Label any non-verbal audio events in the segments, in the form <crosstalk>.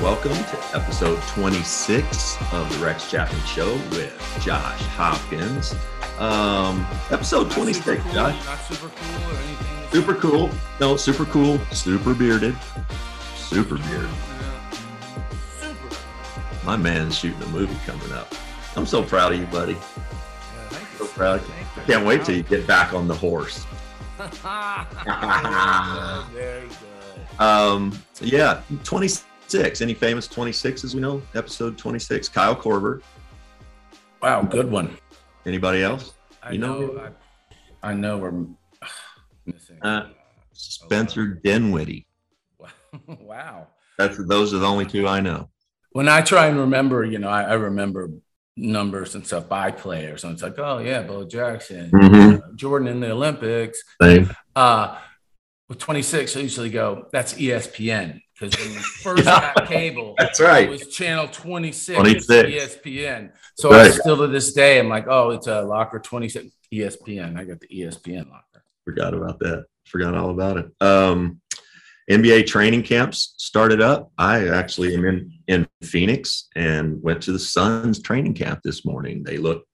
Welcome to episode 26 of the Rex Chapman Show with Josh Hopkins. Um, episode 26, cool, Josh. Not super cool or anything. Super cool. No, super cool. Super bearded. Super bearded. Yeah. Super. My man's shooting a movie coming up. I'm so proud of you, buddy. Yeah, thank you. So proud. Thank. Can't wait till you get back on the horse. <laughs> Very good. Um, yeah, 26. Any famous 26 as we know? Episode 26. Kyle Korver. Wow, good one. Anybody else? I You know- know. I know we're missing. Uh, Spencer Dinwiddie. <laughs> wow. That's those are the only two I know. When I try and remember, you know, I, I remember numbers and stuff by players. And it's like, oh, yeah, Bo Jackson, Mhm. uh, Jordan in the Olympics. Same. Uh, with 26, I usually go, that's ESPN. Because when we <laughs> first Yeah. got cable, That's right. it was channel 26, 26. ESPN. So I Right. still to this day, I'm like, oh, it's a locker 26 ESPN. I got the ESPN locker. Forgot about that. Forgot all about it. Um, NBA training camps started up. I actually am in in Phoenix and went to the Suns training camp this morning. They look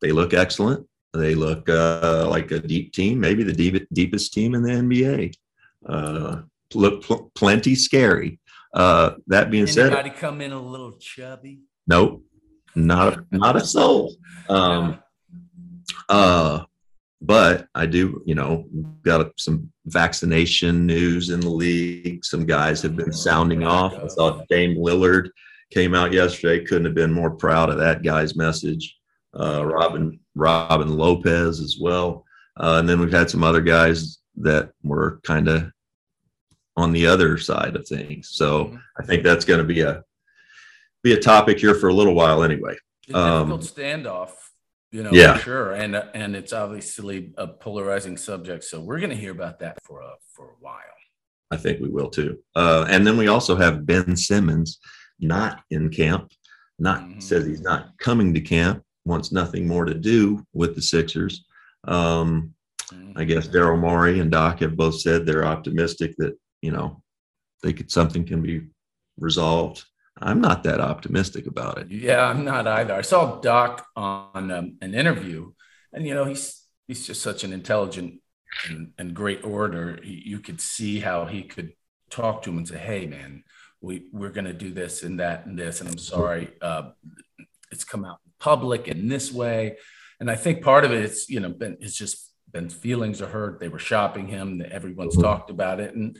they look excellent. They look uh, like a deep team, maybe the deep, deepest team in the NBA. Uh, look pl- plenty scary. Uh, that being said, Anybody come in a little chubby? nope, not a, not a soul. Um, uh, but I do, you know, got some vaccination news in the league. Some guys have been sounding off. I saw Dame Lillard came out yesterday. Couldn't have been more proud of that guy's message. Uh, Robin Robin Lopez as well. Uh, and then we've had some other guys that were kind of on the other side of things. So Mhm. I think that's going to be a be a topic here for a little while anyway. a Um, difficult standoff, you know, yeah. for sure, and and it's obviously a polarizing subject. So we're going to hear about that for a for a while. I think we will too. Uh, and then we also have Ben Simmons not in camp, not Mhm. says he's not coming to camp, wants nothing more to do with the Sixers. Um, I guess Daryl Morey and Doc have both said they're optimistic that, you know, they could something can be resolved. I'm not that optimistic about it. Yeah, I'm not either. I saw Doc on um, an interview, and you know he's he's just such an intelligent and, and great orator. He, you could see how he could talk to him and say, "Hey, man, we we're going to do this and that and this, and I'm sorry, uh, it's come out public in this way." And I think part of it is you know been it's just Ben's feelings are hurt. They were shopping him. Everyone's talked about it, and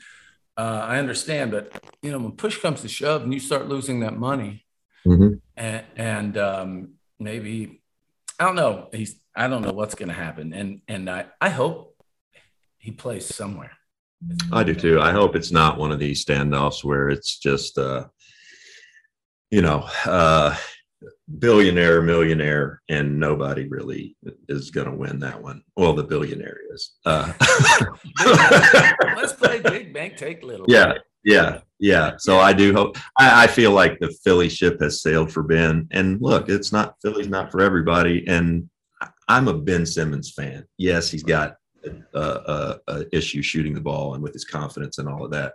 uh, I understand, but you know when push comes to shove and you start losing that money Mhm. and, and um, maybe I don't know. He's I don't know what's going to happen, and and I I hope he plays somewhere. I do too. I hope it's not one of these standoffs where it's just, uh, you know, uh, billionaire, millionaire, and nobody really is going to win that one. Well, the billionaire is. Uh, Let's play big bank, take little. yeah, yeah, yeah. So I do hope. I, I feel like the Philly ship has sailed for Ben. And look, it's not Philly's not for everybody. And I'm a Ben Simmons fan. Yes, he's got a, a, a issue shooting the ball and with his confidence and all of that.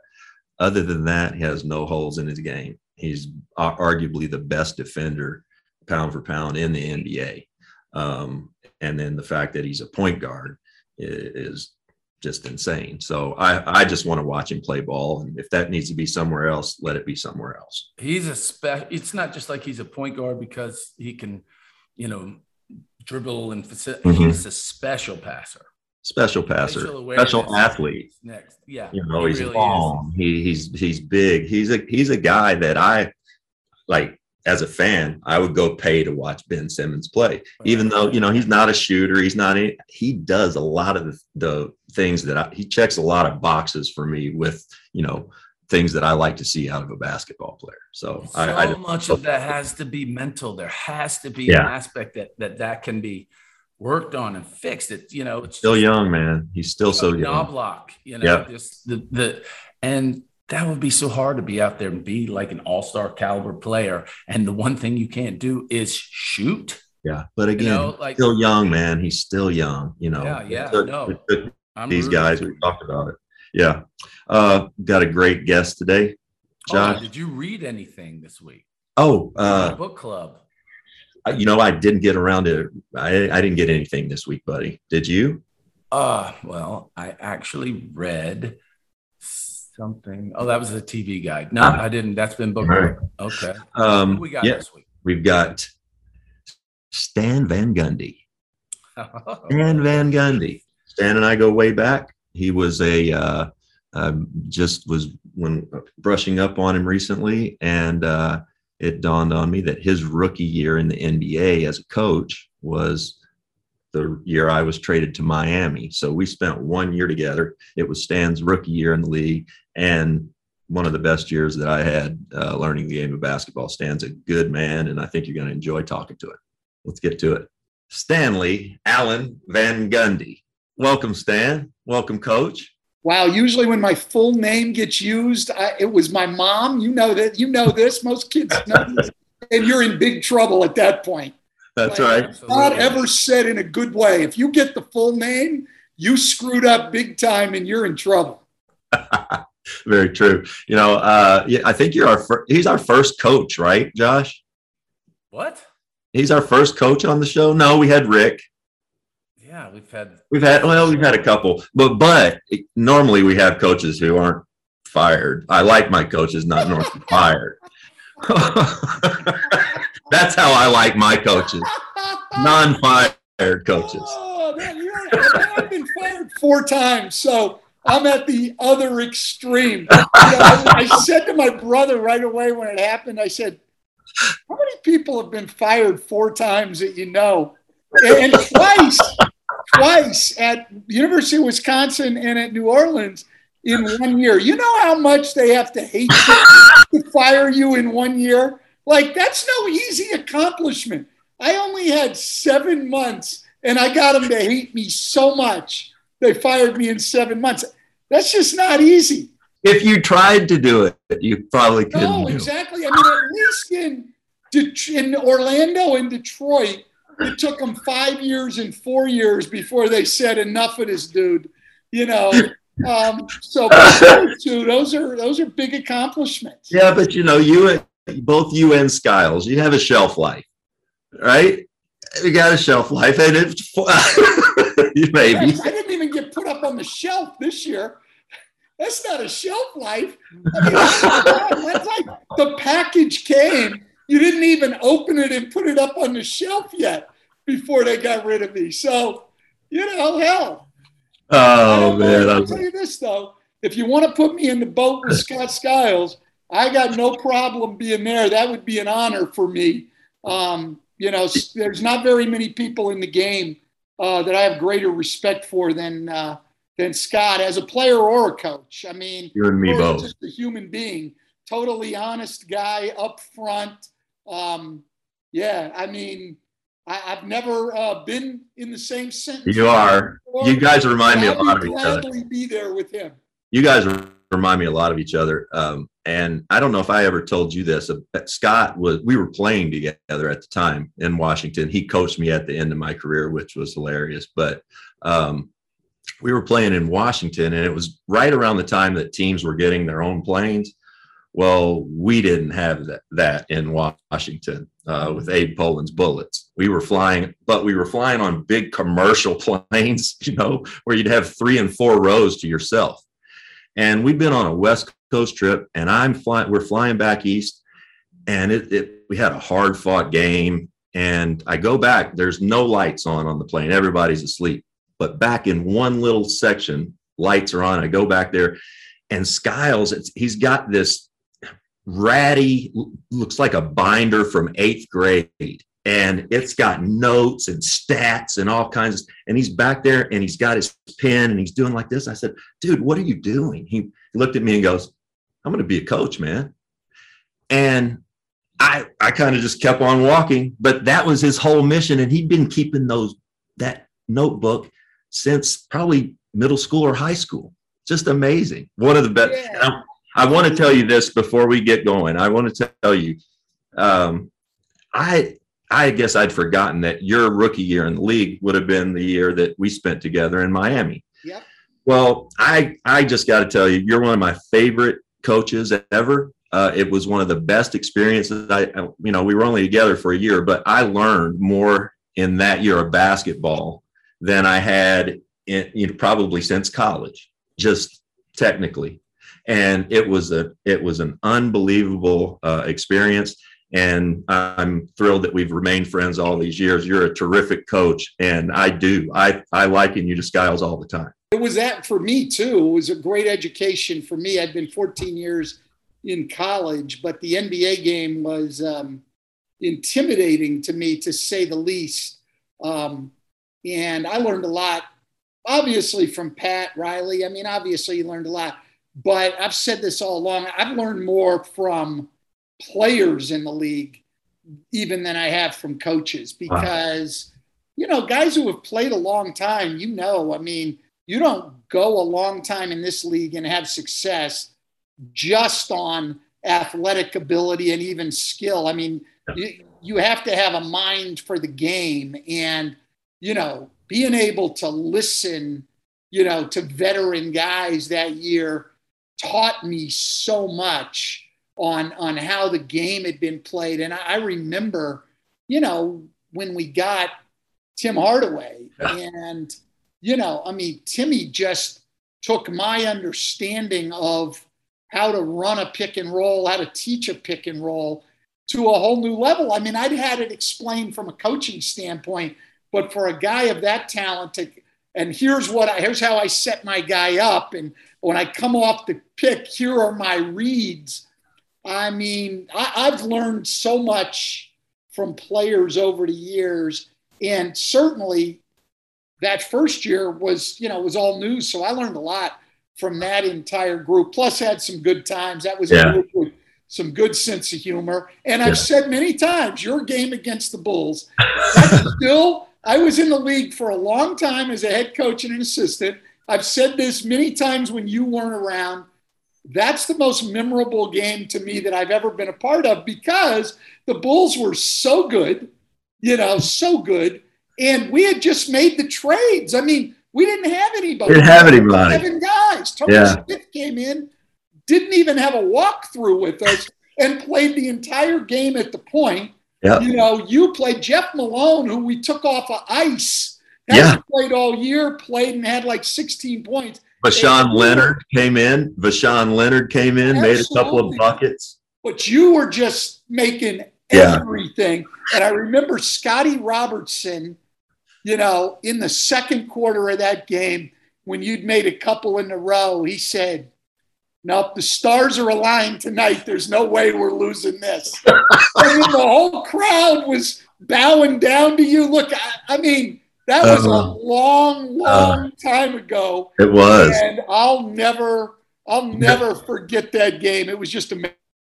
Other than that, he has no holes in his game. He's arguably the best defender, pound for pound, in the NBA. Um, and then the fact that he's a point guard is just insane. So I, I just want to watch him play ball. And if that needs to be somewhere else, let it be somewhere else. He's a spe- It's not just like he's a point guard because he can, you know, dribble and faci- Mhm. he's a special passer, Special passer, Facial special athlete. Next, yeah, You know, he he's really long. He, he's he's big. He's a he's a guy that I like as a fan. I would go pay to watch Ben Simmons play, even though you know he's not a shooter. He's not. Any, he does a lot of the, the things that I, he checks a lot of boxes for me with you know things that I like to see out of a basketball player. So, so I, I much of that has to be mental. There has to be Yeah. an aspect that that that can be worked on and fixed. It you know it's still young man. He's still so young. knob block. You know, Yeah. just the the and that would be so hard to be out there and be like an all star caliber player. And the one thing you can't do is shoot. Yeah, but again, know, like- still young man. He's still young. You know. Yeah, yeah, took- no. these guys we talked about it Yeah. Uh, got a great guest today, Oh, did you read anything this week? Oh, uh, book club. You know, I didn't get around to. I, I didn't get anything this week, buddy. Did you? Uh, well, I actually read something. Oh, that was a TV guide. No, I didn't. That's been booked. Right. Okay. Um, we got yeah, this week? we've got Stan Van Gundy. <laughs> Stan Van Gundy. Stan and I go way back. He was a uh, um, just was when brushing up on him recently, and uh, it dawned on me that his rookie year in the NBA as a coach was the year I was traded to Miami. So we spent one year together. It was Stan's rookie year in the league, and one of the best years that I had uh, learning the game of basketball. Stan's a good man, and I think you're going to enjoy talking to him. Let's get to it. Stanley Allen Van Gundy. Welcome, Stan. Welcome, Coach. Wow. Usually, when my full name gets used, I, it was my mom. You know that. You know this. Most kids know this. <laughs> And you're in big trouble at that point. That's Like, right. Not ever said in a good way. If you get the full name, you screwed up big time and you're in trouble. <laughs> Very true. You know, uh, yeah, I think you're our fir- he's our first coach, right, Josh? What? He's our first coach on the show. No, we had Rick. Yeah, we've had. We've had well, we've had a couple, but but normally we have coaches who aren't fired. I like my coaches not normally fired. <laughs> That's how I like my coaches, non-fired coaches. Oh, man, I've been fired four times, so I'm at the other extreme. You know, I, I said to my brother right away when it happened, I said, "How many people have been fired four times that you know?" And, and twice, twice at University of Wisconsin and at New Orleans in one year. You know how much they have to hate you to fire you in one year? Like that's no easy accomplishment. I only had seven months and I got them to hate me so much. They fired me in seven months. That's just not easy. If you tried to do it, you probably couldn't. No, exactly. I mean, at least in, in Orlando and Detroit, it took them five years and four years before they said enough of this dude. You know, um, so <laughs> those two, those are those are big accomplishments. Yeah, but you know, you both you and Skiles, you have a shelf life, right? You got a shelf life, and it's <laughs> maybe. I didn't even get put up on the shelf this year. That's not a shelf life. I mean, that's like the package came. You didn't even open it and put it up on the shelf yet before they got rid of me. So, you know, hell. Oh man, I'll tell you this though: if you want to put me in the boat with Scott <laughs> Skiles, I got no problem being there. That would be an honor for me. Um, you know, there's not very many people in the game uh, that I have greater respect for than uh, than Scott as a player or a coach. I mean, you and me both. Just a human being, totally honest guy, up front. Um, yeah, I mean, I, I've never uh, been in the same sentence. You are. before. You guys remind me a lot of each other. be there with him. You guys remind me a lot of each other. Um, and I don't know if I ever told you this. uh, Scott was. We were playing together at the time in Washington. He coached me at the end of my career, which was hilarious. But um, we were playing in Washington, and it was right around the time that teams were getting their own planes. Well, we didn't have that, that in Washington uh, with Abe Pollin's bullets. We were flying, but we were flying on big commercial <laughs> planes, you know, where you'd have three and four rows to yourself. And we'd been on a West Coast trip, and I'm flying. We're flying back east, and it, it we had a hard fought game. And I go back. There's no lights on on the plane. Everybody's asleep. But back in one little section, lights are on. I go back there, and Skiles, he's got this ratty, looks like a binder from eighth grade, and it's got notes and stats and all kinds. Of, and he's back there, and he's got his pen, and he's doing like this. I said, "Dude, what are you doing?" He looked at me and goes, "I'm going to be a coach, man." And I I kind of just kept on walking, but that was his whole mission, and he'd been keeping those that notebook since probably middle school or high school. Just amazing. One of the best. Yeah. I want to tell you this before we get going. I want to tell you, um, I I guess I'd forgotten that your rookie year in the league would have been the year that we spent together in Miami. Yep. Well, I I just got to tell you, you're one of my favorite coaches ever. Uh, it was one of the best experiences. I, I- you know, we were only together for a year, but I learned more in that year of basketball than I had in you know, probably since college, just technically. And it was a it was an unbelievable uh, experience. And I'm thrilled that we've remained friends all these years. You're a terrific coach, and I do. I I liken you to Skiles all the time. It was that for me too. It was a great education for me. I'd been 14 years in college, but the NBA game was um, intimidating to me, to say the least. Um, and I learned a lot, obviously, from Pat Riley. I mean, obviously, you learned a lot, but I've said this all along. I've learned more from players in the league, even than I have from coaches, because, you know, guys who have played a long time, you know, I mean, you don't go a long time in this league and have success just on athletic ability and even skill. I mean, you, you have to have a mind for the game and, you know, being able to listen, you know, to veteran guys that year taught me so much on on how the game had been played. And I, I remember, you know, when we got Tim Hardaway and you know, I mean, Timmy just took my understanding of how to run a pick and roll, how to teach a pick and roll to a whole new level. I mean, I'd had it explained from a coaching standpoint, but for a guy of that talent to, and here's what I, here's how I set my guy up. And when I come off the pick, here are my reads. I mean, I, I've learned so much from players over the years. And certainly that first year was, you know, was all new. So I learned a lot from that entire group. Plus, had some good times. That was a group with some good sense of humor. And I've Yeah. said many times, your game against the Bulls. That's <laughs> still, I was in the league for a long time as a head coach and an assistant. I've said this many times when you weren't around. That's the most memorable game to me that I've ever been a part of because the Bulls were so good, you know, so good. And we had just made the trades. I mean, we didn't have anybody. Didn't have anybody. Seven guys. Tony Yeah. Smith came in, didn't even have a walkthrough with us, and played the entire game at the point. Yep. You know, you played Jeff Malone, who we took off of ice. Yeah. Played all year, played and had like 16 points. Voshon Lenard came in. Voshon Lenard came in, made a couple of buckets. but you were just making Yeah. everything. And I remember Scotty Robertson, you know, in the second quarter of that game, when you'd made a couple in a row, he said, Nope, the stars are aligned tonight. There's no way we're losing this. I mean, the whole crowd was bowing down to you. Look, I, I mean, that was a Uh, long, long time ago It was. and I'll never, I'll never forget that game. It was just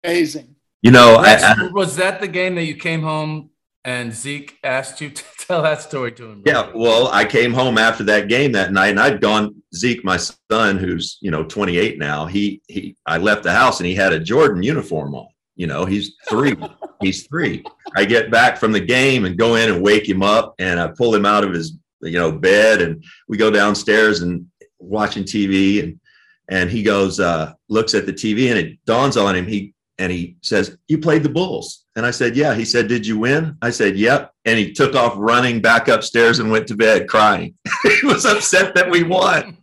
amazing. You know, I, I, was that the game that you came home and Zeke asked you to tell that story to him? yeah. Well, I came home after that game that night, and I'd gone. Zeke, my son, who's you know 28 now, he he. I left the house, and he had a Jordan uniform on. You know, he's three. <laughs> he's three. I get back from the game and go in and wake him up, and I pull him out of his you know bed, and we go downstairs and watching TV, and and he goes, uh, looks at the TV, and it dawns on him. He and he says, "You played the Bulls." And I said, "Yeah." He said, "Did you win?" I said, "Yep." And he took off running back upstairs and went to bed crying. <laughs> he was upset that we won.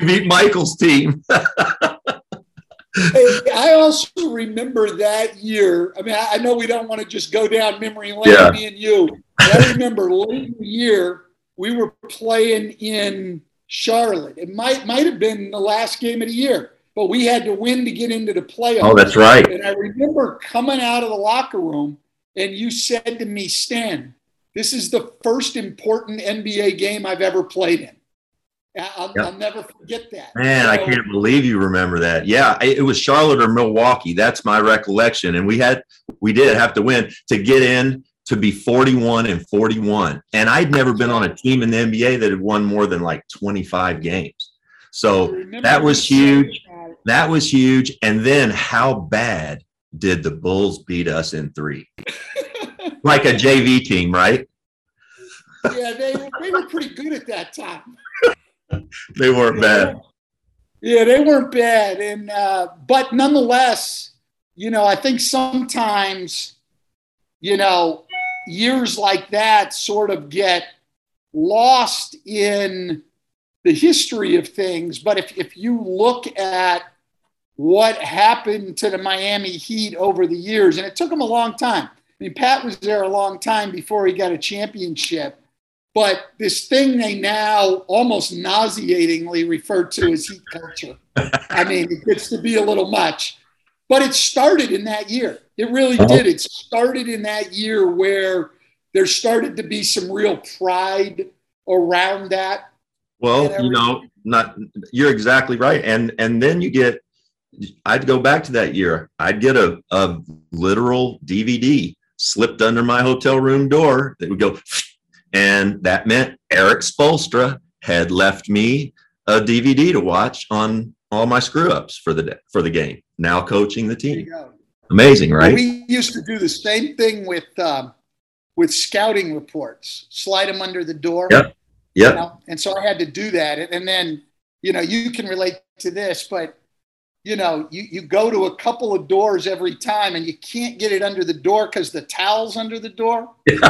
we <laughs> beat Michael's team. I also remember that year. I mean, I know we don't want to just go down memory lane, Yeah. me and you. But I remember <laughs> late in the year we were playing in Charlotte. It might might have been the last game of the year, but we had to win to get into the playoffs. Oh, that's right. And I remember coming out of the locker room and you said to me, Stan, this is the first important NBA game I've ever played in. I'll, Yep. I'll never forget that. Man, I can't believe you remember that. Yeah, it it was Charlotte or Milwaukee. That's my recollection. And we had, we did have to win to get in to be 41 and 41. And I'd never been on a team in the NBA that had won more than like 25 games. So that was huge. That. was huge. And then how bad did the Bulls beat us in three? <laughs> Like a JV team, right? yeah, they, they were pretty good at that time. <laughs> they weren't bad. Yeah, they weren't bad, and uh, but nonetheless, you know, I think sometimes, you know, years like that sort of get lost in the history of things. But if if you look at what happened to the Miami Heat over the years, and it took them a long time. I mean, Pat was there a long time before he got a championship. But this thing they now almost nauseatingly refer to as heat culture. I mean, it gets to be a little much. But it started in that year. It really Uh-huh. did. It started in that year where there started to be some real pride around that. Well, you know, not you're exactly right. And and then you get I'd go back to that year. I'd get a, a literal DVD slipped under my hotel room door that would go <sniffs> and that meant Erik Spoelstra had left me a DVD to watch on all my screw ups for the day, for the game. Now coaching the team. Amazing, right? We used to do the same thing with um, with scouting reports. Slide them under the door. Yep. you Yep. know? And so I had to do that. And then, you know, you can relate to this, but you know, you, you go to a couple of doors every time and you can't get it under the door because the towel's under the door. <laughs> and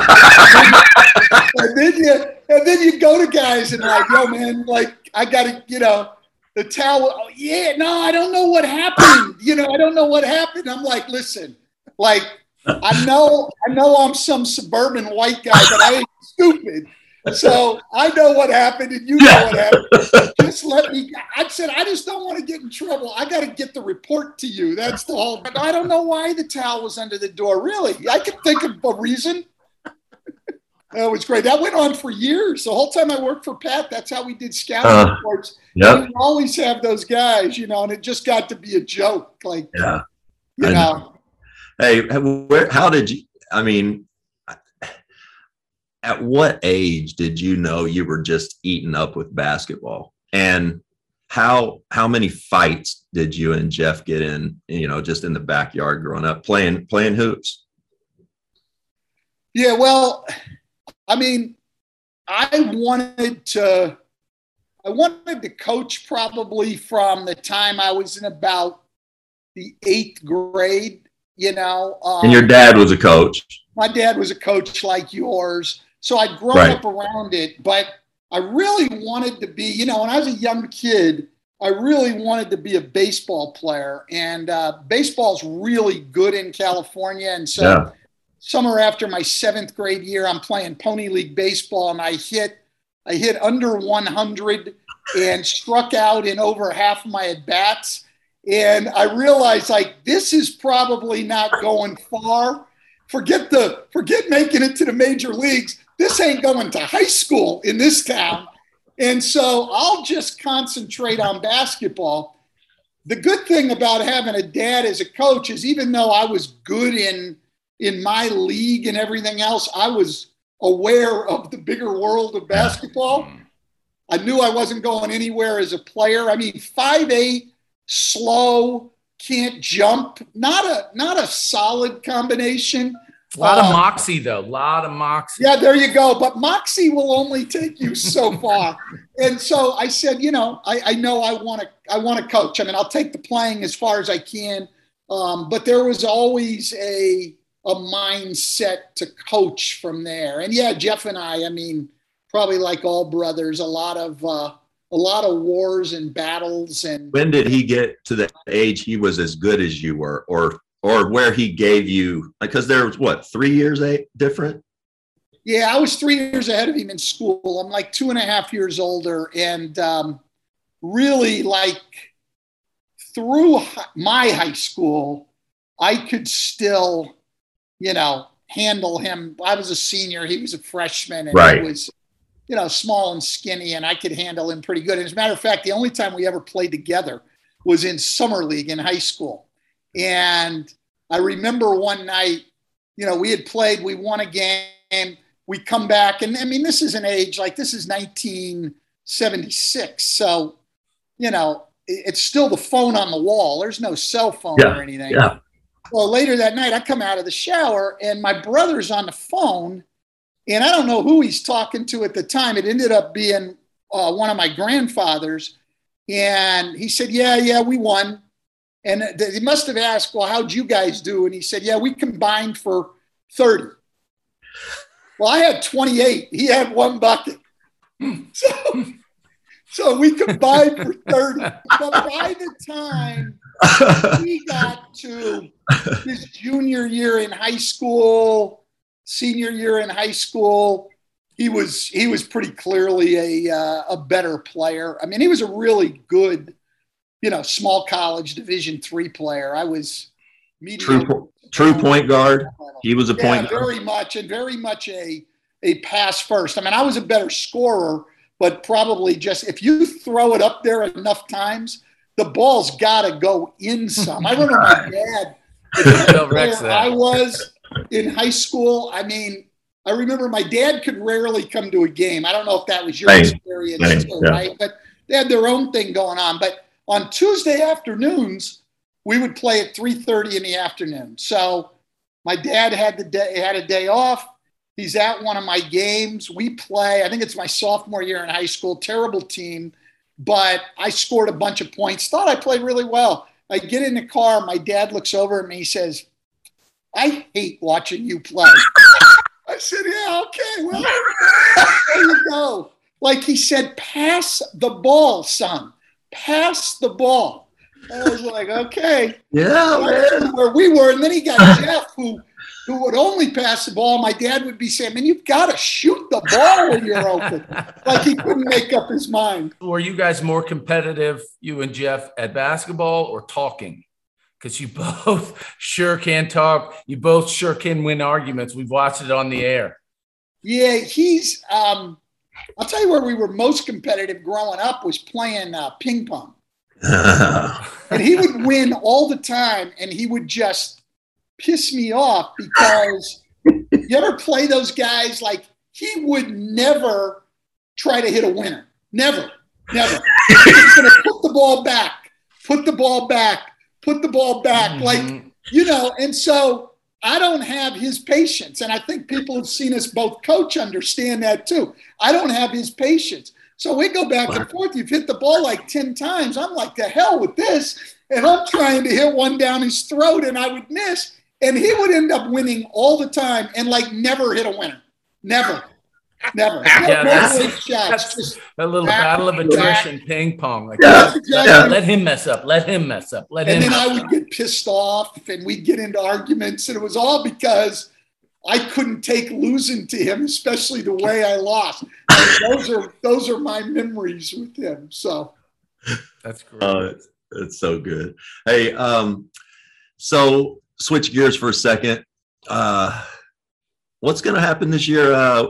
then you and then you go to guys and like, yo, man, like I gotta, you know, the towel. Oh, yeah, no, I don't know what happened. You know, I don't know what happened. I'm like, listen, like I know, I know I'm some suburban white guy, but I ain't stupid. So I know what happened, and you know what happened. Just let me. I said I just don't want to get in trouble. I got to get the report to you. That's the whole. But I don't know why the towel was under the door. Really, I can think of a reason. <laughs> That was great. That went on for years. The whole time I worked for Pat, that's how we did scouting Uh, reports. Yep. We always have those guys, you know, and it just got to be a joke. Like, Yeah. you I know, Hey, where, how did you? I mean, at what age did you know you were just eaten up with basketball? And how how many fights did you and Jeff get in? You know, just in the backyard growing up, playing playing hoops. Yeah, well, I mean, I wanted to I wanted to coach probably from the time I was in about the eighth grade, you know. Um, And your dad was a coach. my dad was a coach like yours. So I'd grown Right. up around it, but I really wanted to be, you know, when I was a young kid, I really wanted to be a baseball player. And uh, baseball's really good in California. And so Yeah. summer after my seventh grade year, I'm playing Pony League baseball and I hit I hit under 100 and struck out in over half my at bats. And I realized like this is probably not going far. Forget the forget making it to the major leagues. This ain't going to high school in this town. And so I'll just concentrate on basketball. The good thing about having a dad as a coach is even though I was good in in my league and everything else, I was aware of the bigger world of basketball. Mm-hmm. I knew I wasn't going anywhere as a player. I mean, five eight, slow, can't jump. Not a not a solid combination. A lot of Um, moxie though. A lot of moxie. Yeah, there you go. But Moxie will only take you so <laughs> far. and so I said, you know, I, I know I want to I want to coach. I mean, I'll take the playing as far as I can. Um, but there was always a a mindset to coach from there. And yeah, Jeff and I, I mean, probably like all brothers, a lot of uh, a lot of wars and battles and When did he get to the age he was as good as you were, or or where he gave you? Because there was what three years a different. Yeah, I was three years ahead of him in school. I'm like two and a half years older, and um, really like through my high school, I could still, you know, handle him. I was a senior; he was a freshman, and Right. he was, you know, small and skinny, and I could handle him pretty good. And as a matter of fact, the only time we ever played together was in summer league in high school, and I remember one night, you know, we had played, we won a game we come back and i mean this is an age like this is 1976 so you know it's still the phone on the wall there's no cell phone Yeah, or anything yeah. well later that night i come out of the shower and my brother's on the phone and i don't know who he's talking to at the time it ended up being uh, one of my grandfathers, and he said, "Yeah, yeah, we won." And he must have asked, "Well, how'd you guys do?" And he said, "Yeah, we combined for 30." Well, I had 28. He had one bucket. <laughs> So, so we combined for 30. But by the time we got to his junior year in high school, senior year in high school, he was he was pretty clearly a uh, a better player. I mean, he was a really good, you know, small college Division three player. I was mediocre. True, true point guard. He was a Yeah, point guard. very much, and very much a a pass first. I mean, I was a better scorer, but probably just if you throw it up there enough times, the ball's got to go in some. I remember my <laughs> dad. <laughs> Where. I was in high school. I mean, I remember my dad could rarely come to a game. I don't know if that was your Same. experience Same, too, yeah. right? But they had their own thing going on. But on Tuesday afternoons, we would play at 3:30 in the afternoon. So my dad had the day had a day off. He's at one of my games. We play. I think it's my sophomore year in high school. Terrible team, but I scored a bunch of points. Thought I played really well. I get in the car. My dad looks over at me. He says, "I hate watching you play." <laughs> I said, "Yeah, okay. Well, <laughs> there you go." Like he said, "Pass the ball, son. Pass the ball." And I was like, "Okay." Yeah, man. where we were. And then he got Jeff, who who would only pass the ball. My dad would be saying, "Man, you've got to shoot the ball when you're open." <laughs> like he couldn't make up his mind. Were you guys more competitive, you and Jeff, at basketball or talking? Because you <laughs> both sure can talk. You both sure can win arguments. We've watched it on the air. Yeah, he's. Um, I'll tell you where we were most competitive growing up was playing uh, ping pong, <laughs> and he would win all the time, and he would just piss me off because you ever play those guys? Like he would never try to hit a winner, never, never. He's going to put the ball back, put the ball back, put the ball back, like Mhm. you know, and so I don't have his patience. And I think people have seen us both coach understand that too. I don't have his patience. So we go back and forth. You've hit the ball like 10 times. I'm like, the hell with this. And I'm trying to hit one down his throat and I would miss. And he would end up winning all the time and like never hit a winner. Never. Never. <laughs> Yeah, No that's- great that's- Just- That little Back- battle of attrition ping pong. Like, Yeah, let, exactly. let him mess up. Let him mess up. Let and him. then I mess would get pissed off and we'd get into arguments and it was all because I couldn't take losing to him, especially the way I lost. And those are those are my memories with him. So That's great. Oh, it's, it's so good. Hey, um, so switch gears for a second. Uh, what's going to happen this year? Uh,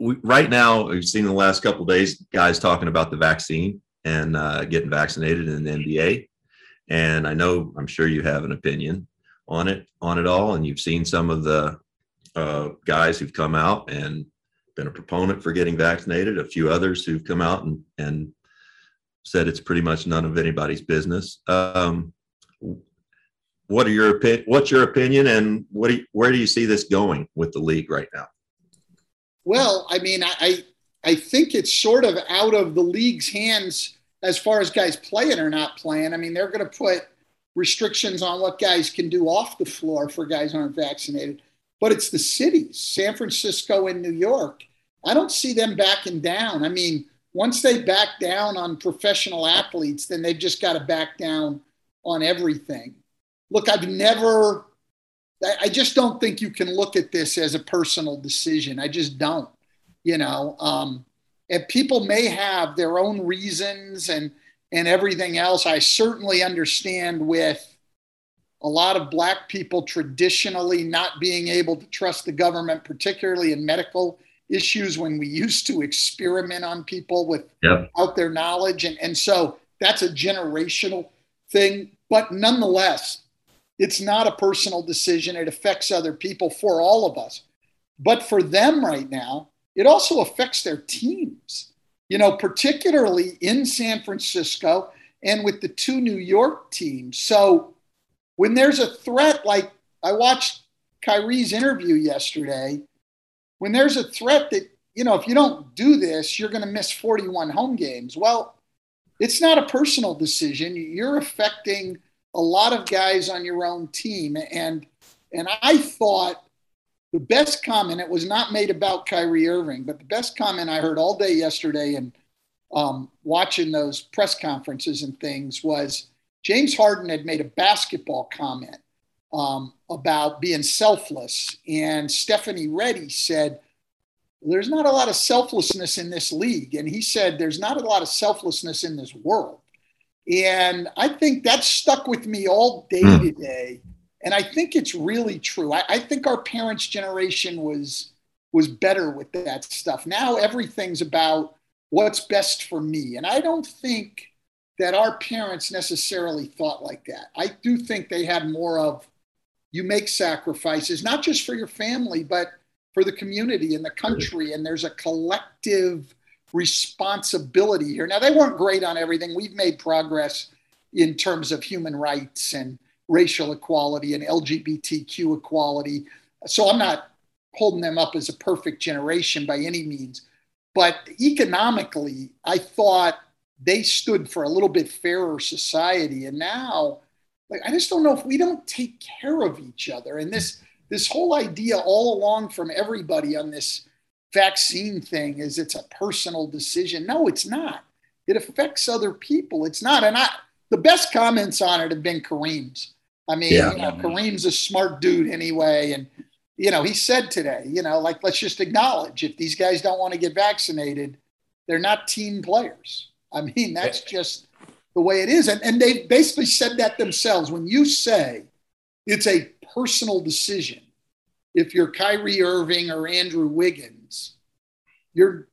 we, right now, we've seen in the last couple days guys talking about the vaccine and uh, getting vaccinated in the NBA. And I know, I'm sure you have an opinion on it, on it all. And you've seen some of the uh, guys who've come out and been a proponent for getting vaccinated. A few others who've come out and and said it's pretty much none of anybody's business. Um, what are your opinion? What's your opinion, and what do you, where do you see this going with the league right now? Well, I mean, I I- think it's sort of out of the league's hands as far as guys playing or not playing. I mean, they're going to put restrictions on what guys can do off the floor for guys aren't vaccinated. But it's the cities, San Francisco and New York. I don't see them backing down. I mean, once they back down on professional athletes, then they've just got to back down on everything. Look, I've never, I I just don't think you can look at this as a personal decision. I just don't, you know. Um, and people may have their own reasons and and everything else. I certainly understand with a lot of black people traditionally not being able to trust the government, particularly in medical issues when we used to experiment on people without Yep. their knowledge. And, and so that's a generational thing. But nonetheless, it's not a personal decision. It affects other people for all of us. But for them right now, it also affects their teams, you know, particularly in San Francisco and with the two New York teams. So when there's a threat, like I watched Kyrie's interview yesterday, when there's a threat that you know, if you don't do this, you're going to miss 41 home games. Well, it's not a personal decision. You're affecting a lot of guys on your own team. And and I thought the best comment, it was not made about Kyrie Irving, but the best comment I heard all day yesterday and um, watching those press conferences and things was James Harden had made a basketball comment um, about being selfless. And Stephanie Reddy said, There's not a lot of selflessness in this league. And he said, There's not a lot of selflessness in this world. And I think that stuck with me all day Hmm. today. And I think it's really true. I, I think our parents' generation was was better with that stuff. Now everything's about what's best for me. And I don't think that our parents necessarily thought like that. I do think they had more of you make sacrifices, not just for your family, but for the community and the country. And there's a collective responsibility here. Now, they weren't great on everything. We've made progress in terms of human rights and racial equality and LGBTQ equality. So I'm not holding them up as a perfect generation by any means. But economically, I thought they stood for a little bit fairer society. And now, like, I just don't know if we don't take care of each other. And this this whole idea all along from everybody on this vaccine thing is it's a personal decision. No, it's not. It affects other people. It's not. And I the best comments on it have been Kareem's. I mean, Yeah. you know, Kareem's a smart dude anyway. And you know, he said today, you know, like let's just acknowledge if these guys don't want to get vaccinated, they're not team players. I mean, that's just the way it is. And, and they basically said that themselves. When you say it's a personal decision, if you're Kyrie Irving or Andrew Wiggins, you're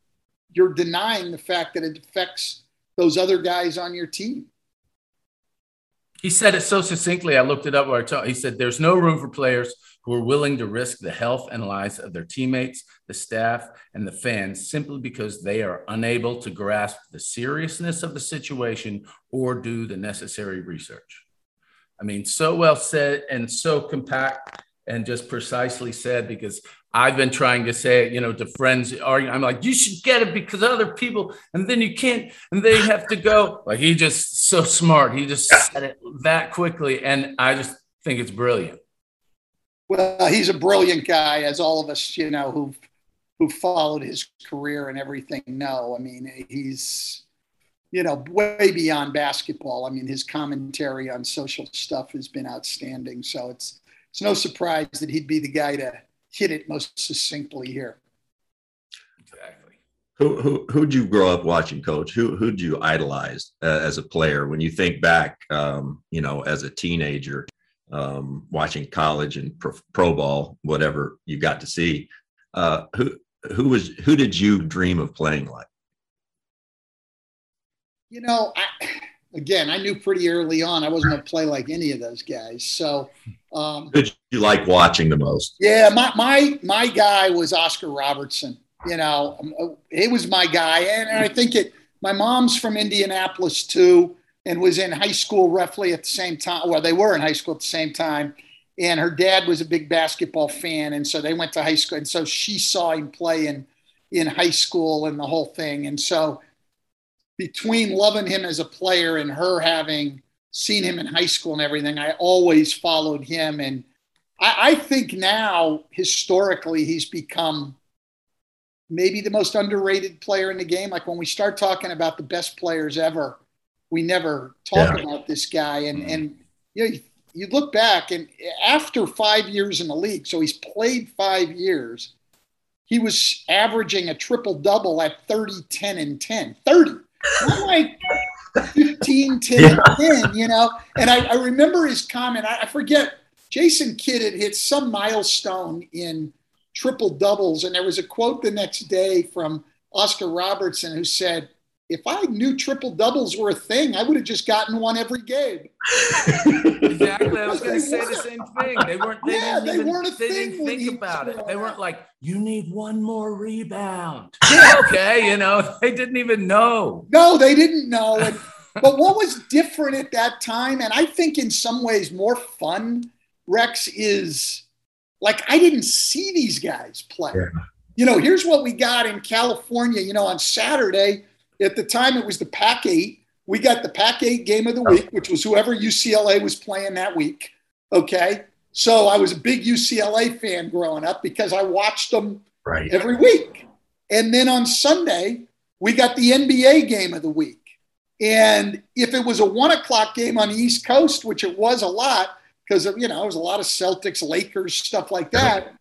you're denying the fact that it affects those other guys on your team. He said it so succinctly. I looked it up where I. He said, "There's no room for players who are willing to risk the health and lives of their teammates, the staff, and the fans simply because they are unable to grasp the seriousness of the situation or do the necessary research." I mean, so well said and so compact and just precisely said because I've been trying to say it, you know, to friends arguing. I'm like, you should get it because other people, and then you can't, and they have to go. <laughs> Like he just so smart. He just said it that quickly, and I just think it's brilliant. Well, he's a brilliant guy, as all of us, you know, who've who followed his career and everything know. I mean, he's you know way beyond basketball. I mean, his commentary on social stuff has been outstanding. So it's it's no surprise that he'd be the guy to hit it most succinctly here. Exactly. Who who who'd you grow up watching, Coach? Who who'd you idolize uh, as a player? When you think back, um, you know, as a teenager, um, watching college and pro, pro ball, whatever you got to see, uh, who who was who did you dream of playing like? You know, I, again, I knew pretty early on I wasn't going to play like any of those guys. So, um, did you like watching the most? Yeah, my my my guy was Oscar Robertson. You know, um, he was my guy, and, and I think it. My mom's from Indianapolis too, and was in high school roughly at the same time. Well, they were in high school at the same time, and her dad was a big basketball fan, and so they went to high school, and so she saw him play in in high school and the whole thing, and so between loving him as a player and her having seen him in high school and everything, I always followed him and. I, I think now, historically, he's become maybe the most underrated player in the game. Like when we start talking about the best players ever, we never talk Yeah. about this guy. And mm-hmm. and you know, you, you look back and after five years in the league, so he's played five years, he was averaging a triple double at 30, 10, and 10. 30. Not like 15, <laughs> 10, and 10, you know? And I, I remember his comment, I, I forget, Jason Kidd had hit some milestone in triple doubles. And there was a quote the next day from Oscar Robertson who said, if I knew triple doubles were a thing, I would have just gotten one every game. Exactly. I was <laughs> going to say the same thing. They weren't. They Yeah, didn't they even. weren't a they thing didn't think about it. They growing weren't like, you need one more rebound. <laughs> okay, you know, <laughs> they didn't even know. No, they didn't know. And, but what was different at that time, and I think in some ways more fun, Rex, is like I didn't see these guys play. Yeah. you know, here's what we got in California. You know, on Saturday, at the time it was the Pac 8. We got the Pac 8 game of the week, which was whoever UCLA was playing that week. Okay. So I was a big UCLA fan growing up because I watched them Right. every week. And then on Sunday, we got the NBA game of the week. And if it was a one o'clock game on the East Coast, which it was a lot, because you know, it was a lot of Celtics, Lakers, stuff like that,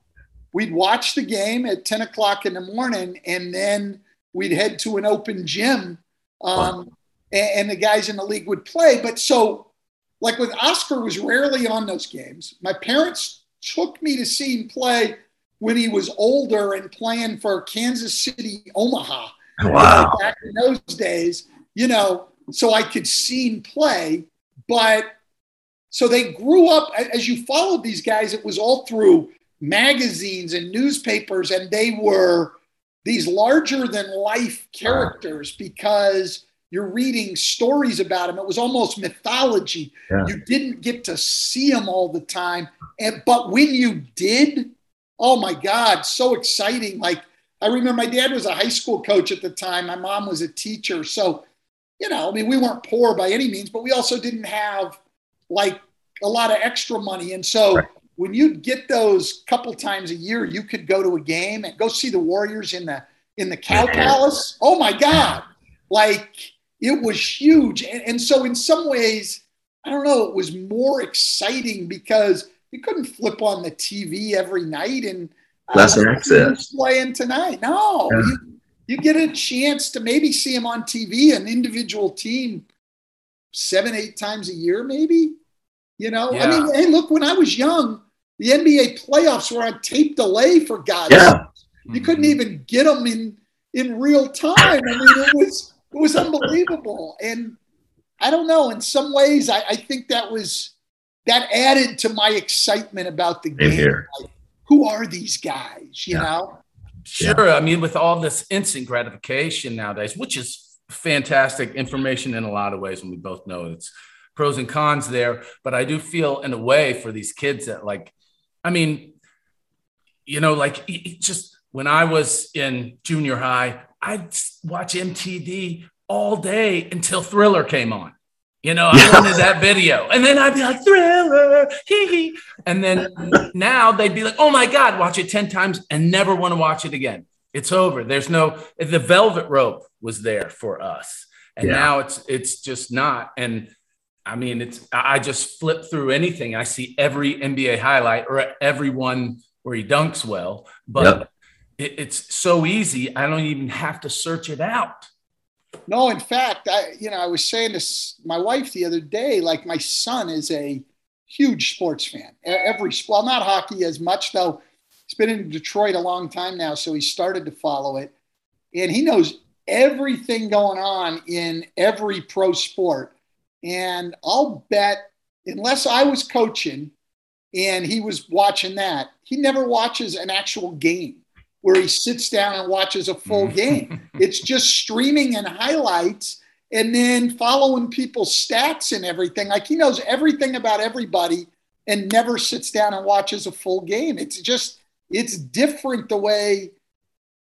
we'd watch the game at 10 o'clock in the morning and then we'd head to an open gym. Um, and, and the guys in the league would play. But so, like with Oscar, was rarely on those games. My parents took me to see him play when he was older and playing for Kansas City, Omaha. Wow. Like back in those days, you know, so I could see him play. But so they grew up as you followed these guys, it was all through magazines and newspapers, and they were these larger than life characters because you're reading stories about them. It was almost mythology. Yeah. You didn't get to see them all the time. And but when you did, oh my God, so exciting. Like I remember my dad was a high school coach at the time. My mom was a teacher. So, you know, I mean, we weren't poor by any means, but we also didn't have like a lot of extra money. And so Right. When you'd get those couple times a year, you could go to a game and go see the Warriors in the in the Cow Palace. Oh my God. Like it was huge. And, and so in some ways, I don't know, it was more exciting because you couldn't flip on the TV every night and Less uh, access. playing tonight. No, Yeah. you, you get a chance to maybe see him on TV, an individual team, seven, eight times a year, maybe. You know, I mean, hey, look, when I was young, the NBA playoffs were on tape delay for God's Yeah. sake. You couldn't mm-hmm. even get them in in real time. I mean, it was it was unbelievable. And I don't know. In some ways, I, I think that was that added to my excitement about the game. here. Like, who are these guys? You Yeah. know? Sure. I mean, with all this instant gratification nowadays, which is fantastic information in a lot of ways, and we both know it's pros and cons there. But I do feel, in a way, for these kids that, like, I mean, you know, like just when I was in junior high, I'd watch MTV all day until Thriller came on. You know, I Yeah. wanted that video. And then I'd be like, Thriller, hee hee. And then <laughs> now they'd be like, oh my God, watch it 10 times and never want to watch it again. It's over. There's no, the velvet rope was there for us. And Yeah. now it's, it's just not. And I mean, it's, I I just flip through anything. I see every NBA highlight or every one where he dunks well, but Yep. it, it's so easy. I don't even have to search it out. No, in fact, I you know I was saying this my wife the other day. Like my son is a huge sports fan. Every well, not hockey as much though. He's been in Detroit a long time now, so he started to follow it, and he knows everything going on in every pro sport. And I'll bet, unless I was coaching and he was watching that, he never watches an actual game where he sits down and watches a full mm. game. <laughs> It's just streaming and highlights and then following people's stats and everything. Like he knows everything about everybody and never sits down and watches a full game. It's just, it's different the way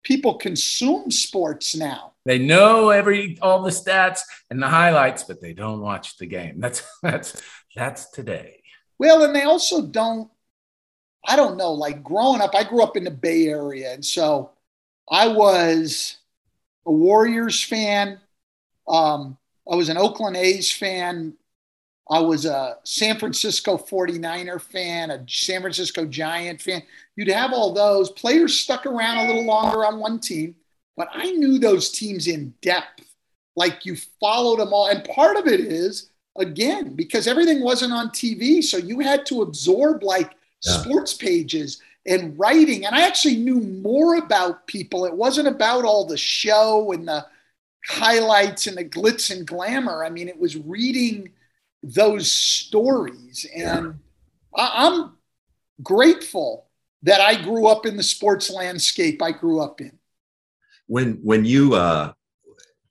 people consume sports now. They know every all the stats and the highlights, but they don't watch the game. That's <laughs> that's that's today. Well, and they also don't, I don't know, like growing up, I grew up in the Bay Area. And so I was a Warriors fan. Um, I was an Oakland A's fan. I was a San Francisco 49er fan, a San Francisco Giant fan. You'd have all those players stuck around a little longer on one team, but I knew those teams in depth. Like you followed them all. And part of it is, again, because everything wasn't on TV. So you had to absorb like Yeah. sports pages and writing. And I actually knew more about people. It wasn't about all the show and the highlights and the glitz and glamour. I mean, it was reading those stories. And I, I'm grateful that I grew up in the sports landscape I grew up in. When when you uh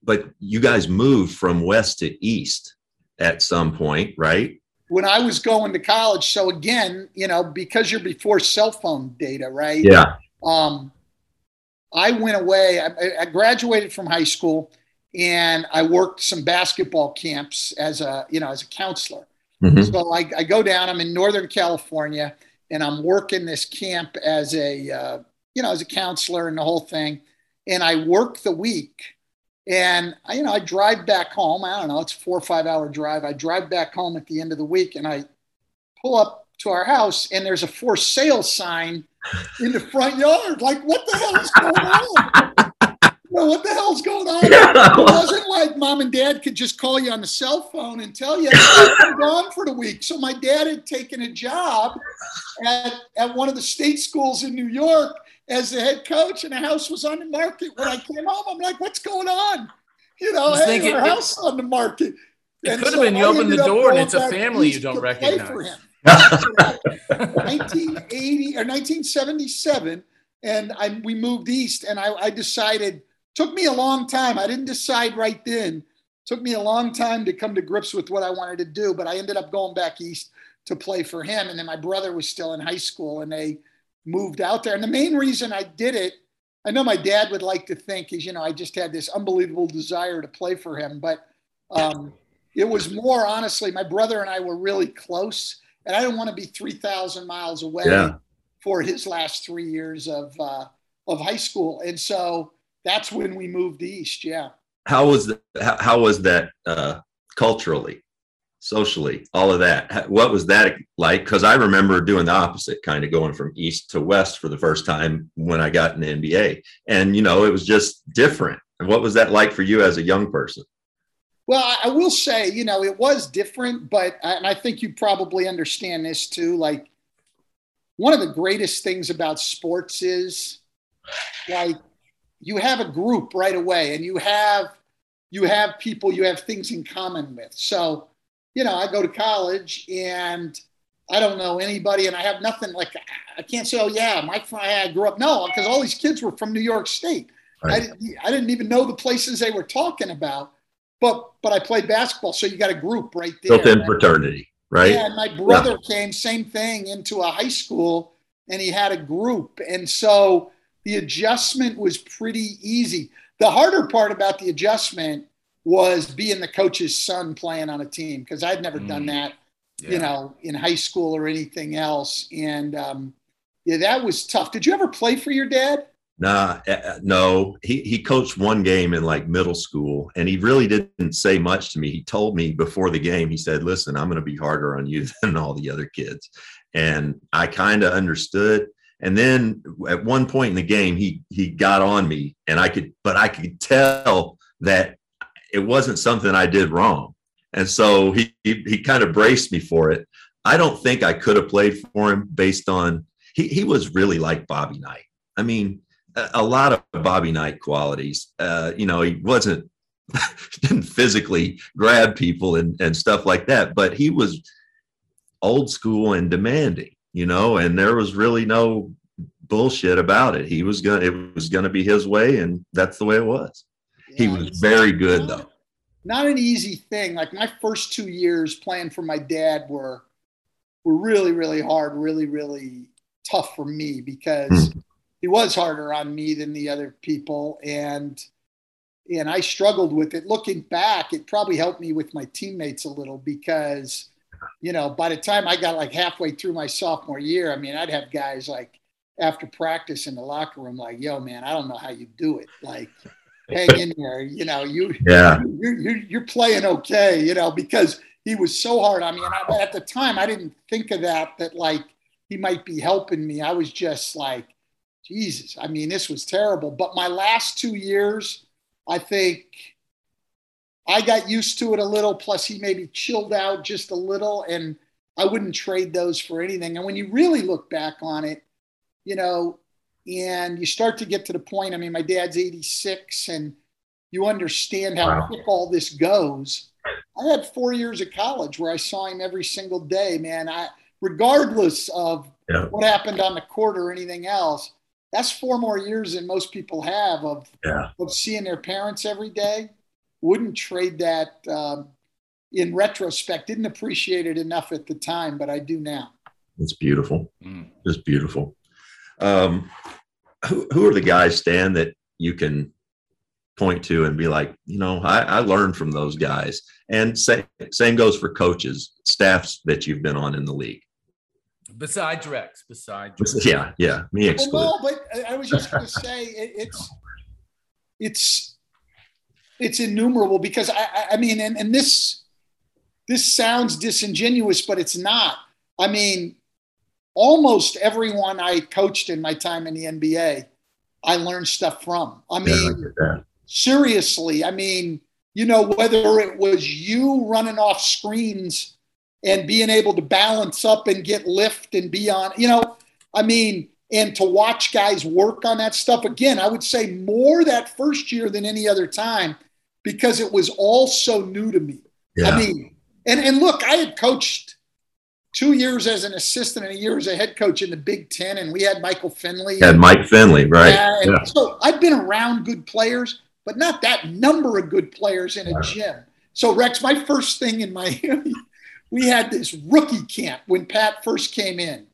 but you guys moved from west to east at some point, right? When I was going to college, so again, you know, because you're before cell phone data, right? Yeah. Um, I went away. I, I graduated from high school, and I worked some basketball camps as a you know as a counselor. Mhm. So I, I go down. I'm in Northern California, and I'm working this camp as a uh, you know as a counselor and the whole thing. And I work the week, and I, you know I drive back home. I don't know, it's a four or five hour drive. I drive back home at the end of the week, and I pull up to our house, and there's a for sale sign in the front yard. Like, what the hell is going on? Well, what the hell's going on? It wasn't like mom and dad could just call you on the cell phone and tell you I'm gone for the week. So my dad had taken a job at, at one of the state schools in New York as the head coach, and the house was on the market. When I came home, I'm like, "What's going on? You know, hey, thinking our house on the market. It And could have been you I opened the door and it's a family you don't recognize. 1980 <laughs> or 1977, and I, we moved east, and I, I decided. Took me a long time. I didn't decide right then. Took me a long time to come to grips with what I wanted to do, but I ended up going back east to play for him. And then my brother was still in high school, and they moved out there. And the main reason I did it, I know my dad would like to think, is you know I just had this unbelievable desire to play for him, but um, it was more honestly, my brother and I were really close, and I didn't want to be three thousand miles away Yeah. for his last three years of uh, of high school, and so that's when we moved east. Yeah. How was the, how, how was that uh, culturally, socially, all of that? What was that like? Because I remember doing the opposite, kind of going from east to west for the first time when I got in the NBA, and you know it was just different. And what was that like for you as a young person? Well, I- will say, you know, it was different, but uh, and I think you probably understand this too. Like, one of the greatest things about sports is, like, you have a group right away, and you have you have people you have things in common with. So, you know, I go to college and I don't know anybody, and I have nothing like I can't say, oh yeah, my friend I grew up. No, because all these kids were from New York State. I didn't, I didn't even know the places they were talking about, but but I played basketball, so you got a group right there. Built-in fraternity, right? Yeah, and my brother came same thing into a high school, and he had a group, and so the adjustment was pretty easy. The harder part about the adjustment was being the coach's son playing on a team because I'd never done Mm. that Yeah. you know, in high school or anything else. And um, yeah, that was tough. Did you ever play for your dad? Nah, uh, no. He he coached one game in like middle school, and he really didn't say much to me. He told me before the game, he said, "Listen, I'm going to be harder on you <laughs> than all the other kids," and I kind of understood. And then at one point in the game, he he got on me, and I could, but I could tell that it wasn't something I did wrong, and so he he, he kind of braced me for it. I don't think I could have played for him based on he he was really like Bobby Knight. I mean, a, a lot of Bobby Knight qualities. Uh, you know, he wasn't <laughs> didn't physically grab people and, and stuff like that, but he was old school and demanding, you know, and there was really no bullshit about it. He was gonna it was gonna be his way, and that's the way it was. He Yeah, was very not- good though. Not an easy thing. Like my first two years playing for my dad were were really, really hard, really, really tough for me because hmm. he was harder on me than the other people. And and I struggled with it. Looking back, it probably helped me with my teammates a little because, you know, by the time I got like halfway through my sophomore year, I mean, I'd have guys like after practice in the locker room, like, yo, man, I don't know how you do it. Like, hang in there. You know, you <laughs> Yeah. you're, you're, you're playing okay, you know, because he was so hard on me. And I, at the time, I didn't think of that, that like he might be helping me. I was just like, Jesus, I mean, this was terrible. But my last two years, I think I got used to it a little. Plus, he maybe chilled out just a little. And I wouldn't trade those for anything. And when you really look back on it, you know, and you start to get to the point. I mean, my dad's 86, and you understand how Wow. quick all this goes. I had four years of college where I saw him every single day, man. I, regardless of Yeah. what happened on the court or anything else, that's four more years than most people have of, Yeah. of seeing their parents every day. Wouldn't trade that um, in retrospect. Didn't appreciate it enough at the time, but I do now. It's beautiful. Mm. Just beautiful. Um, who, who are the guys, Stan, that you can point to and be like, you know, I, I learned from those guys. And same, same goes for coaches, staffs that you've been on in the league. Besides Rex, besides Rex. <laughs> Yeah, yeah, me Well, no, but I- I was just going to say it, it's it's it's innumerable because I, I, I mean, and, and this this sounds disingenuous, but it's not. I mean, almost everyone I coached in my time in the NBA, I learned stuff from. I Yeah, mean, I seriously, I mean, you know, whether it was you running off screens and being able to balance up and get lift and be on, you know, I mean, and to watch guys work on that stuff again, I would say more that first year than any other time because it was all so new to me. yeah. I mean, and, and look, I had coached two years as an assistant and a year as a head coach in the Big Ten, and we had Michael Finley. had Mike Finley, right? Yeah. So I've been around good players, but not that number of good players in a gym. So Rex, my first thing in Miami, <laughs> we had this rookie camp when Pat first came in,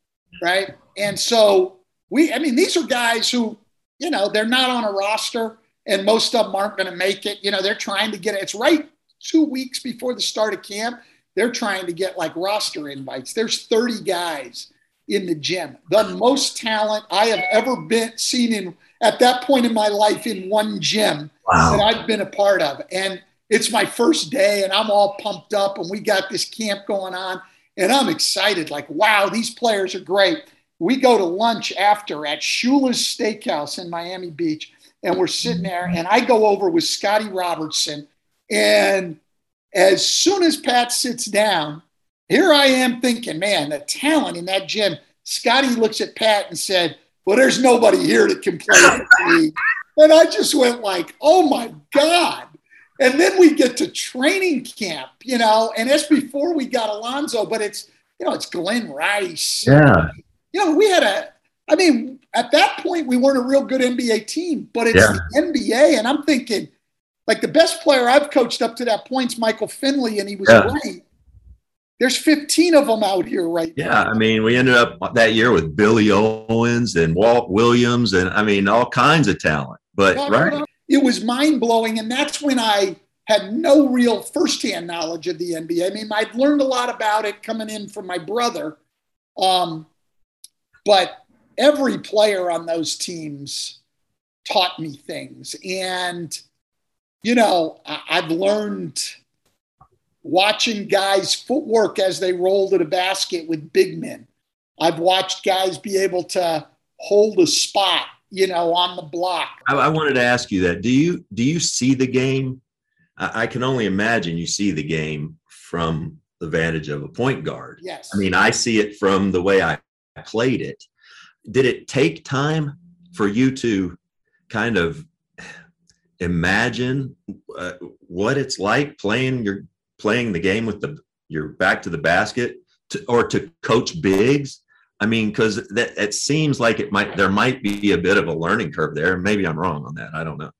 right? And so we, I mean, these are guys who, you know, they're not on a roster, and most of them aren't going to make it. You know, they're trying to get it. It's right two weeks before the start of camp. They're trying to get like roster invites. There's 30 guys in the gym. The most talent I have ever been seen in at that point in my life in one gym that I've been a part of. And it's my first day and I'm all pumped up and we got this camp going on and I'm excited like wow, these players are great. We go to lunch after at Shula's Steakhouse in Miami Beach and we're sitting there and I go over with Scotty Robertson and as soon as Pat sits down, here I am thinking, man, the talent in that gym. Scotty looks at Pat and said, Well, there's nobody here that can play the. And I just went like, oh my God. And then we get to training camp, you know, and that's before we got Alonzo, but it's, you know, it's Glen Rice. Yeah. You know, we had a, I mean, at that point, we weren't a real good NBA team, but it's Yeah. the NBA. And I'm thinking, like, the best player I've coached up to that point is Michael Finley, and he was Yeah. great. There's 15 of them out here right Yeah. now. I mean, we ended up that year with Billy Owens and Walt Williams and I mean, all kinds of talent. But, no, right. It was mind blowing. And that's when I had no real firsthand knowledge of the NBA. I mean, I'd learned a lot about it coming in from my brother. Um, but every player on those teams taught me things. And, you know, I- I've learned watching guys' footwork as they roll to the basket with big men. I've watched guys be able to hold a spot, you know, on the block. I, I wanted to ask you that. Do you do you see the game? I, I can only imagine you see the game from the vantage of a point guard. Yes. I mean, I see it from the way I played it. Did it take time for you to kind of imagine uh, what it's like playing your playing the game with the your back to the basket to, or to coach bigs? I mean, because that it seems like it might there might be a bit of a learning curve there. Maybe I'm wrong on that. I don't know.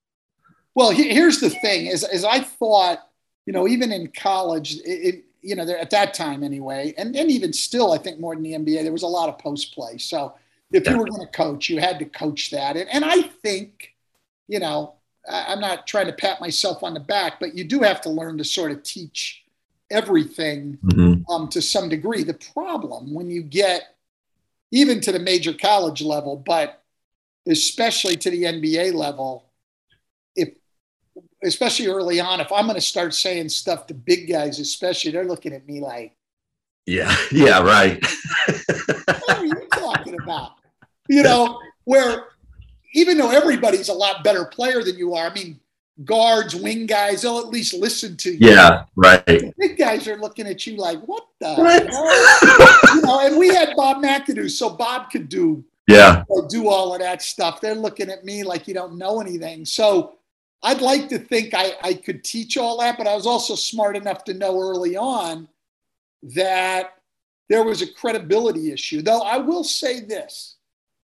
Well, he- here's the thing: is as I thought, you know, even in college, it, it you know, there, at that time anyway, and and even still, I think more than the NBA, there was a lot of post play. So if you were going to coach, you had to coach that, and and I think, you know, I'm not trying to pat myself on the back, but you do have to learn to sort of teach everything um, to some degree. The problem when you get even to the major college level, but especially to the NBA level, if especially early on, if I'm going to start saying stuff to big guys, especially, they're looking at me like, Yeah. <laughs> Yeah. Right. "What are you talking about?" You <laughs> know, where even though everybody's a lot better player than you are, I mean, guards, wing guys, they'll at least listen to you. yeah. Right. Big guys are looking at you like, "What the?" What? hell?" you know, and we had Bob McAdoo, so Bob could do Yeah. do all of that stuff. They're looking at me like you don't know anything. So I'd like to think I, I could teach all that, but I was also smart enough to know early on that there was a credibility issue. Though I will say this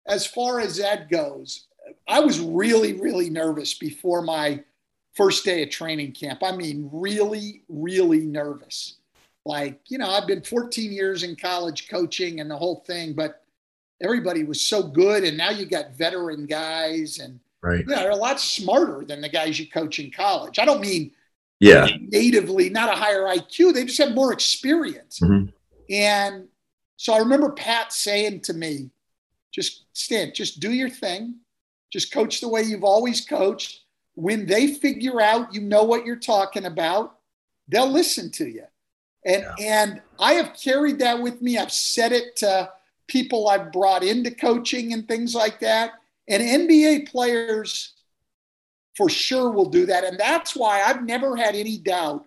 as far as that goes, I was really, really nervous before my first day of training camp. I mean, really, really nervous. Like, you know, I've been 14 years in college coaching and the whole thing, but everybody was so good, and now you got veteran guys, and Right. yeah, they're a lot smarter than the guys you coach in college. I don't mean Yeah. natively, not a higher IQ. They just have more experience. Mhm. And so I remember Pat saying to me, just Stan, just do your thing. Just coach the way you've always coached. When they figure out you know what you're talking about, they'll listen to you. And and I have carried that with me. I've said it to people I've brought into coaching and things like that. And NBA players for sure will do that. And that's why I've never had any doubt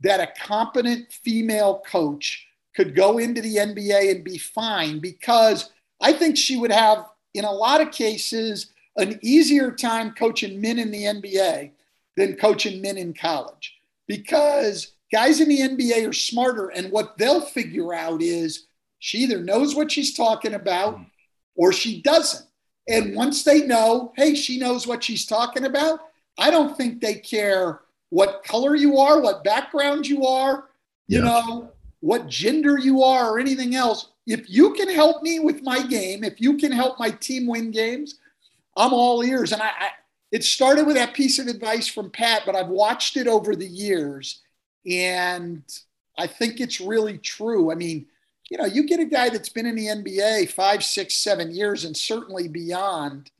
that a competent female coach could go into the NBA and be fine because I think she would have, in a lot of cases, an easier time coaching men in the NBA than coaching men in college because guys in the NBA are smarter. And what they'll figure out is she either knows what she's talking about mm. or she doesn't. And once they know, hey, she knows what she's talking about, I don't think they care what color you are, what background you are, you Yeah. know, what gender you are, or anything else. If you can help me with my game, if you can help my team win games, I'm all ears. And I, I it started with that piece of advice from Pat, but I've watched it over the years, and I think it's really true. I mean, you know, you get a guy that's been in the NBA five, six, seven years, and certainly beyond.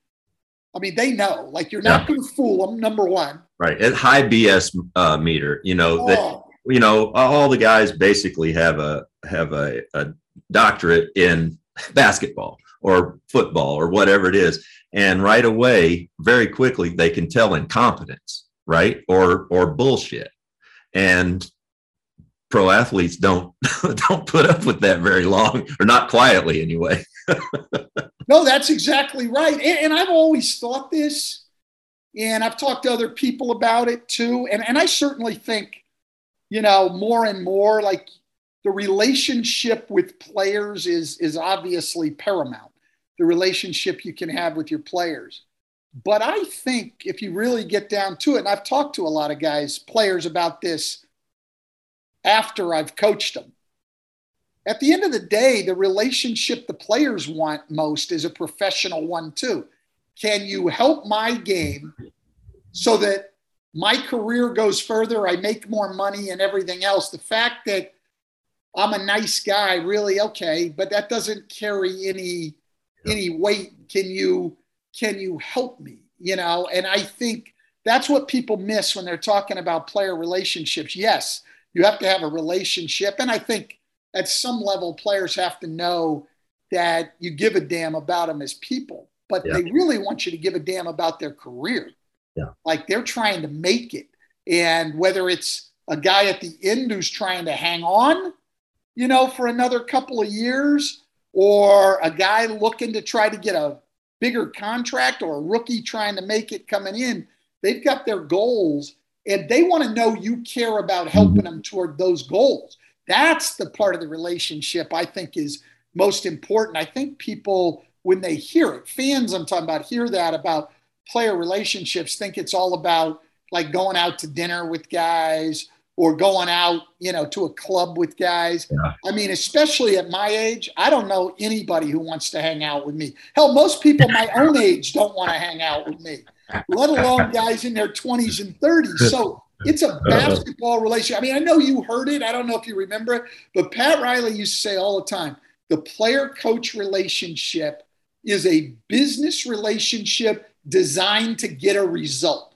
I mean, they know. Like, you're not Yeah. going to fool them. Number one. Right. At high BS uh, meter, you know, that Oh, you know, all the guys basically have a have a, a doctorate in basketball or football or whatever it is. And right away, very quickly, they can tell incompetence, right? Or or bullshit. And pro athletes don't <laughs> don't put up with that very long, or not quietly anyway. <laughs> no, that's exactly right. And, and I've always thought this, and I've talked to other people about it too. And, and I certainly think, you know, more and more like the relationship with players is, is obviously paramount, the relationship you can have with your players. But I think if you really get down to it, and I've talked to a lot of guys, players about this after I've coached them at the end of the day, the relationship the players want most is a professional one, too. Can you help my game so that my career goes further? I make more money and everything else. The fact that I'm a nice guy, really okay, but that doesn't carry any any weight. Can you can you help me? You know, and I think that's what people miss when they're talking about player relationships. Yes, you have to have a relationship, and I think at some level, players have to know that you give a damn about them as people, but Yeah. they really want you to give a damn about their career. Yeah. Like they're trying to make it. And whether it's a guy at the end who's trying to hang on, you know, for another couple of years, or a guy looking to try to get a bigger contract, or a rookie trying to make it coming in, they've got their goals and they want to know you care about mm-hmm. helping them toward those goals that's the part of the relationship I think is most important. I think people, when they hear it, fans I'm talking about, hear that about player relationships, think it's all about like going out to dinner with guys or going out, you know, to a club with guys. Yeah. I mean, especially at my age, I don't know anybody who wants to hang out with me. Hell, most people my <laughs> own age don't want to hang out with me, let alone guys in their 20s and 30s. So it's a uh-huh. basketball relationship. I mean, I know you heard it. I don't know if you remember it, but Pat Riley used to say all the time the player coach relationship is a business relationship designed to get a result.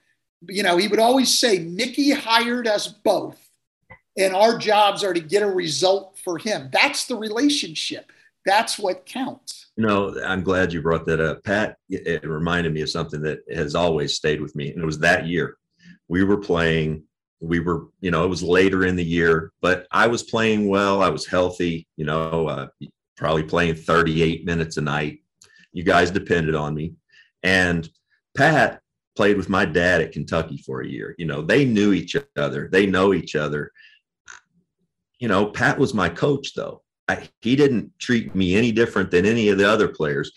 You know, he would always say, Micky hired us both, and our jobs are to get a result for him. That's the relationship. That's what counts. You know, I'm glad you brought that up. Pat, it reminded me of something that has always stayed with me. And it was that year. We were playing, we were, you know, it was later in the year, but I was playing well. I was healthy, you know, uh, probably playing 38 minutes a night. You guys depended on me. And Pat played with my dad at Kentucky for a year. You know, they knew each other, they know each other. You know, Pat was my coach, though. I, he didn't treat me any different than any of the other players.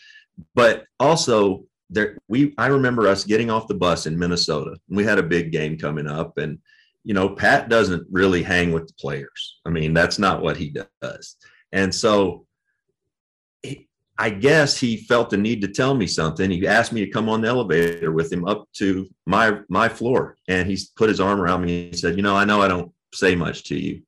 But also, there we I remember us getting off the bus in Minnesota. We had a big game coming up, and you know, Pat doesn't really hang with the players. I mean, that's not what he does. And so, I guess he felt the need to tell me something. He asked me to come on the elevator with him up to my my floor, and he put his arm around me. and said, "You know, I know I don't say much to you."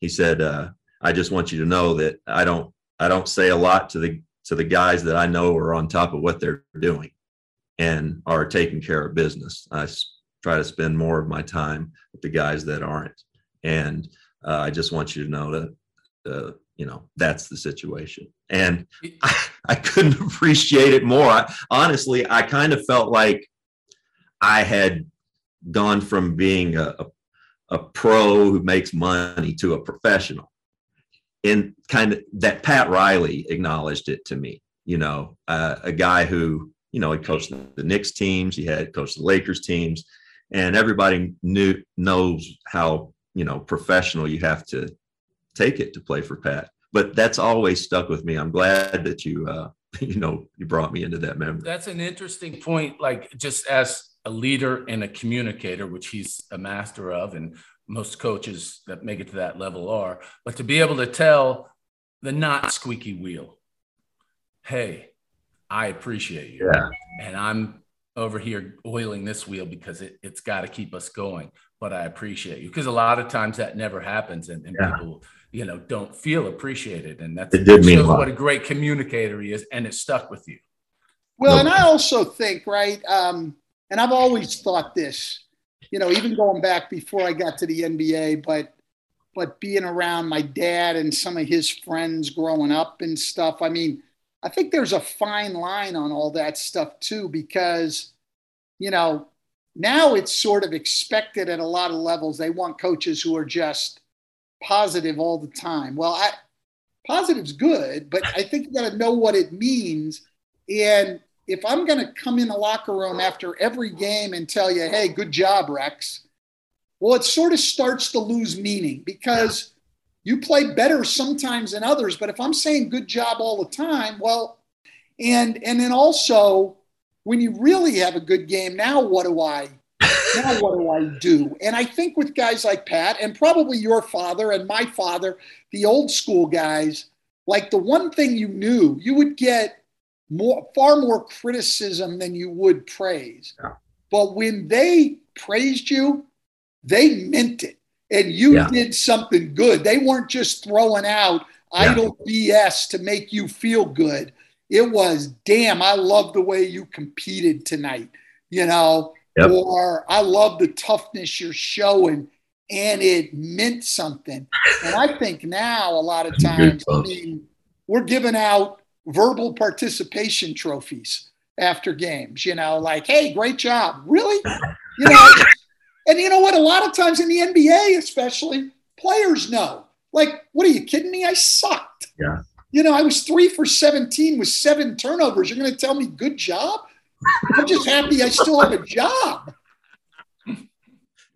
He said, uh, "I just want you to know that I don't I don't say a lot to the to the guys that I know are on top of what they're doing and are taking care of business. I try to spend more of my time with the guys that aren't, and uh, I just want you to know that." Uh, you know that's the situation. And I, <laughs> I couldn't appreciate it more. I, honestly i kind of felt like i had gone from being a, a, a pro who makes money to a professional. And kind of that pat riley acknowledged it to me you know uh, a guy who you know he coached the, the Knicks teams he had coached the lakers teams and everybody knew knows how you know professional you have to take it to play for Pat. But that's always stuck with me. I'm glad that you, uh, <laughs> you know, you brought me into that memory. That's an interesting point. Like just as a leader and a communicator, which he's a master of, and most coaches that make it to that level are, but to be able to tell the not squeaky wheel, hey, I appreciate you. Yeah. And I'm over here oiling this wheel because it, it's got to keep us going. But I appreciate you because a lot of times that never happens, and, and Yeah. people, you know, don't feel appreciated, and that's It did mean a shows what a great communicator he is, and it stuck with you. Well, No. and I also think, right, um, and I've always thought this, you know, even going back before I got to the NBA, but but being around my dad and some of his friends growing up and stuff, I mean, I think there's a fine line on all that stuff too, because, you know, now it's sort of expected at a lot of levels. They want coaches who are just positive all the time. Well, I, positive's good, but I think you got to know what it means. And if I'm going to come in the locker room after every game and tell you, hey, good job, Rex, well, it sort of starts to lose meaning because you play better sometimes than others. But if I'm saying good job all the time, well, and and then also when you really have a good game, now what do I now what do I do? And I think with guys like Pat and probably your father and my father, the old school guys, like the one thing you knew, you would get more far more criticism than you would praise. Yeah. But when they praised you, they meant it. And you Yeah. did something good. They weren't just throwing out Yeah. idle BS to make you feel good. It was, damn, I love the way you competed tonight, you know, Yep. or I love the toughness you're showing. And it meant something. And I think now, a lot of times, I mean, we're giving out verbal participation trophies after games, you know, like, hey, great job. Really? You know, <laughs> and you know what? A lot of times in the NBA, especially, players know. Like, what are you kidding me? I sucked. Yeah. You know, I was three for 17 with seven turnovers. You're going to tell me good job? I'm just happy I still have a job.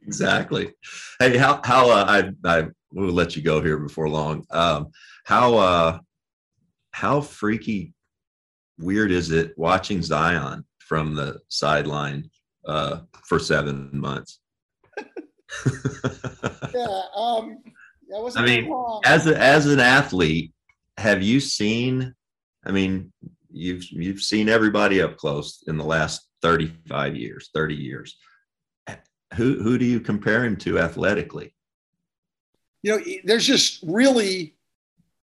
Exactly. Hey, how how uh, I I will let you go here before long. Um, how uh how freaky weird is it watching Zion from the sideline uh for seven months? <laughs> Yeah. Um, that wasn't I mean, as a, as an athlete, have you seen? I mean, you've you've seen everybody up close in the last thirty five years, thirty years. Who who do you compare him to athletically? you know, there's just really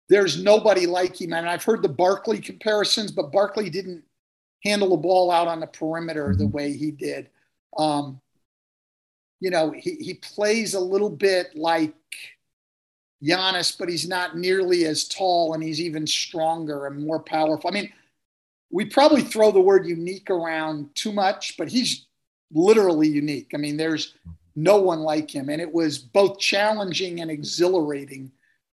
there's nobody like him. And I've heard the Barkley comparisons, but Barkley didn't handle the ball out on the perimeter the way he did. Um, you know, he, he plays a little bit like Giannis, but he's not nearly as tall and he's even stronger and more powerful. I mean, we probably throw the word unique around too much, but he's literally unique. I mean, there's no one like him. And it was both challenging and exhilarating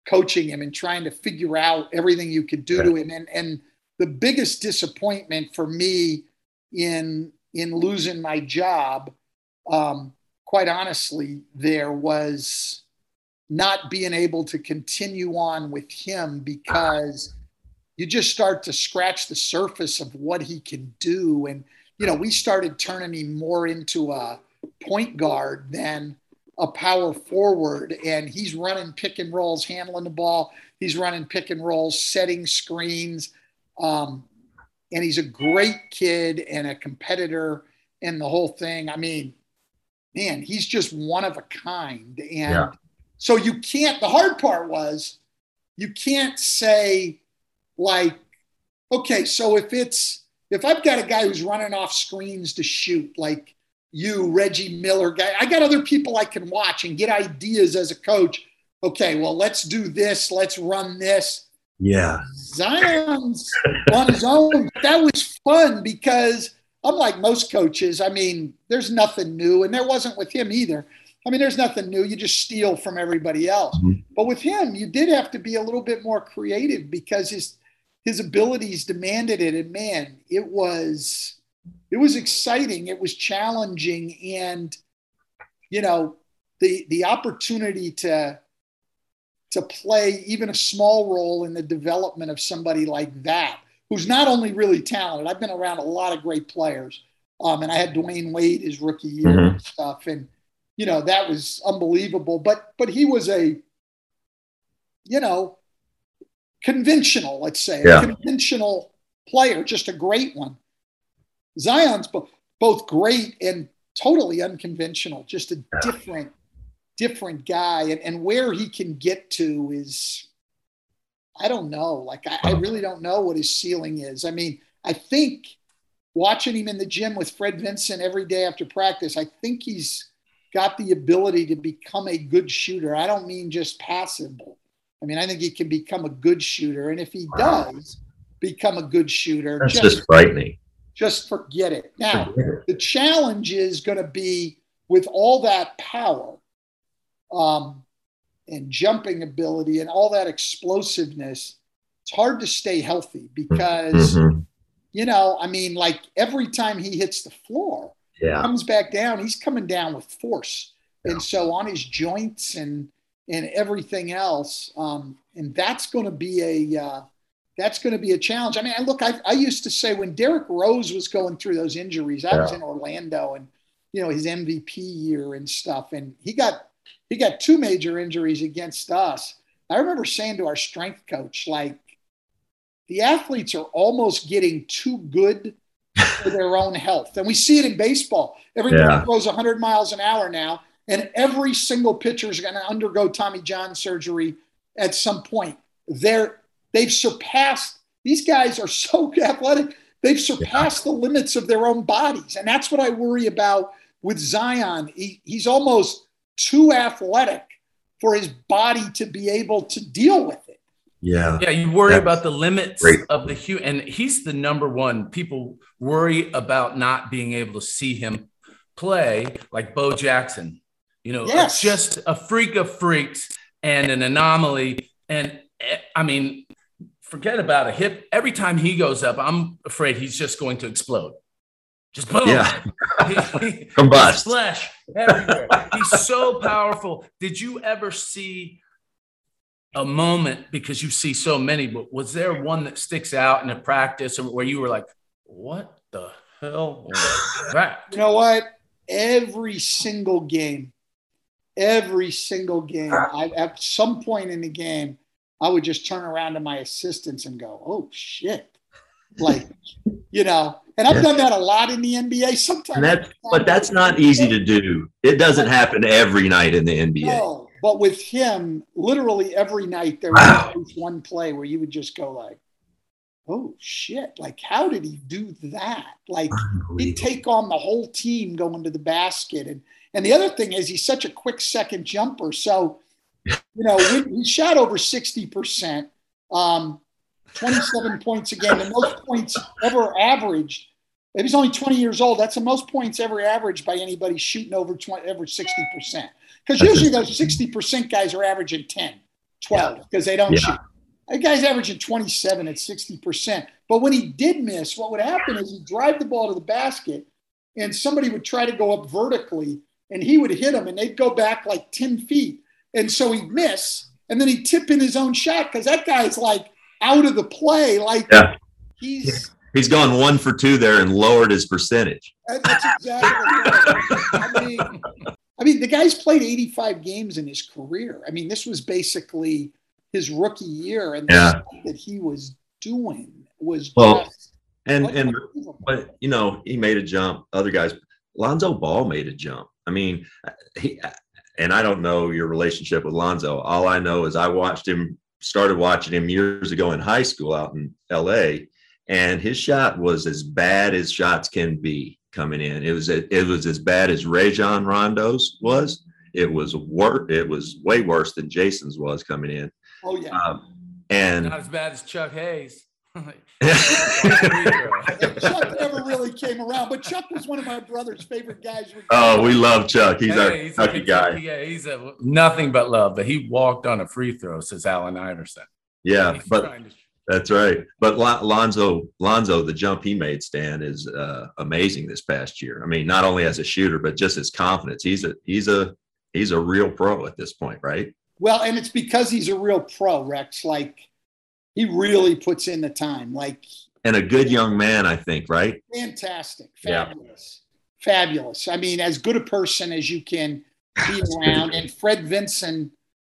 coaching him and trying to figure out everything you could do to him. And, and the biggest disappointment for me in, in losing my job, um, quite honestly, there was not being able to continue on with him because you just start to scratch the surface of what he can do. And, you know, we started turning him more into a point guard than a power forward. And he's running pick and rolls, handling the ball. He's running pick and rolls, setting screens. Um, and he's a great kid and a competitor and the whole thing. I mean, man, he's just one of a kind. And Yeah. so you can't, the hard part was you can't say, like, okay, so if it's, if I've got a guy who's running off screens to shoot, like you, Reggie Miller guy, I got other people I can watch and get ideas as a coach. Okay, well, let's do this, let's run this. Yeah. Zion's <laughs> on his own. That was fun because unlike most coaches, I mean, there's nothing new, and there wasn't with him either. I mean, there's nothing new. You just steal from everybody else. Mhm. But with him, you did have to be a little bit more creative because his his abilities demanded it. And man, it was it was exciting. It was challenging, and you know, the the opportunity to to play even a small role in the development of somebody like that, who's not only really talented. I've been around a lot of great players, um, and I had Dwyane Wade his rookie year Mhm. and stuff, and you know that was unbelievable. But but he was a, you know, conventional, let's say, Yeah. a conventional player, just a great one. Zion's bo- both great and totally unconventional, just a different, different guy. And, and where he can get to is, I don't know. Like, I, I uh-huh. really don't know what his ceiling is. I mean, I think watching him in the gym with Fred Vinson every day after practice, I think he's got the ability to become a good shooter. I don't mean just passable. I mean, I think he can become a good shooter. And if he does become a good shooter, That's just, just frightening. just forget it. Now, the challenge is going to be with all that power um, and jumping ability and all that explosiveness, it's hard to stay healthy because, Mhm. you know, I mean, like every time he hits the floor, Yeah. comes back down, he's coming down with force. And so on his joints and and everything else, um, and that's going to be a uh, that's going to be a challenge. I mean, I look, I, I used to say when Derrick Rose was going through those injuries, I was in Orlando and you know his MVP year and stuff, and he got he got two major injuries against us. I remember saying to our strength coach, like, the athletes are almost getting too good <laughs> for their own health. And we see it in baseball. Everybody Yeah. throws 100 miles an hour now, and every single pitcher is going to undergo Tommy John surgery at some point. They're they've surpassed these guys are so <laughs> athletic. They've surpassed the limits of their own bodies, and that's what I worry about with Zion. He, he's almost too athletic for his body to be able to deal with it. Yeah. Yeah, you worry That's about the limits great. of the human, and he's the number one. People worry about not being able to see him play like Bo Jackson. You know, Yes. just a freak of freaks and an anomaly. And eh, I mean, forget about a hip. Every time he goes up, I'm afraid he's just going to explode. Just boom. Yeah. <laughs> He- he- <laughs> Combust. Flesh everywhere. He's so powerful. Did you ever see a moment because you see so many, but was there one that sticks out in a practice or where you were like, what the hell was that? You know what? Every single game, every single game, I, at some point in the game, I would just turn around to my assistants and go, "Oh shit!" Like, <laughs> you know, and I've done that a lot in the NBA. Sometimes, that's but that's not easy to do. It doesn't happen every night in the NBA. No, but with him, literally every night there Wow. was one play where you would just go like, "Oh shit!" Like, how did he do that? Like, he'd take on the whole team going to the basket. And and the other thing is he's such a quick second jumper. So, you know, he shot over 60%, um, 27 points a game, the most points ever averaged. If he's only 20 years old, that's the most points ever averaged by anybody shooting over 20, over 60%. Because usually those 60% guys are averaging 10, 12, because they don't Yeah. shoot. That guy's averaging 27 at 60%. But when he did miss, what would happen is he'd drive the ball to the basket and somebody would try to go up vertically and he would hit him and they'd go back like 10 feet. And so he'd miss and then he'd tip in his own shot because that guy's like out of the play. Like Yeah. he's He's gone one for two there and lowered his percentage. that's exactly right. I mean, I mean, the guy's played 85 games in his career. I mean, this was basically his rookie year, and the Yeah. stuff that he was doing was Well, just And and but you know he made a jump. Other guys, Lonzo Ball made a jump. I mean, he and I don't know your relationship with Lonzo. All I know is I watched him, started watching him years ago in high school out in L.A. And his shot was as bad as shots can be coming in. It was it was as bad as Rajon Rondo's was. It was wor- It was way worse than Jason's was coming in. oh yeah. Um, and Not as bad as Chuck Hayes. <laughs> <laughs> Chuck never really came around, but Chuck was one of my brother's favorite guys. oh, we love Chuck. He's our Hey, he's a Kentucky guy. Yeah, he's a nothing but love. But he walked on a free throw, says Allen Iverson. Yeah, He's but to- That's right. But Lon- Lonzo, Lonzo, the jump he made, Stan, is uh, amazing this past year. I mean, not only as a shooter, but just his confidence. He's a he's a he's a real pro at this point, right? Well, and it's because he's a real pro, Rex. Like he really puts in the time. Like And a good young man, I think, right? fantastic, Yeah. fabulous, fabulous. I mean, as good a person as you can be <laughs> around. And Fred Vinson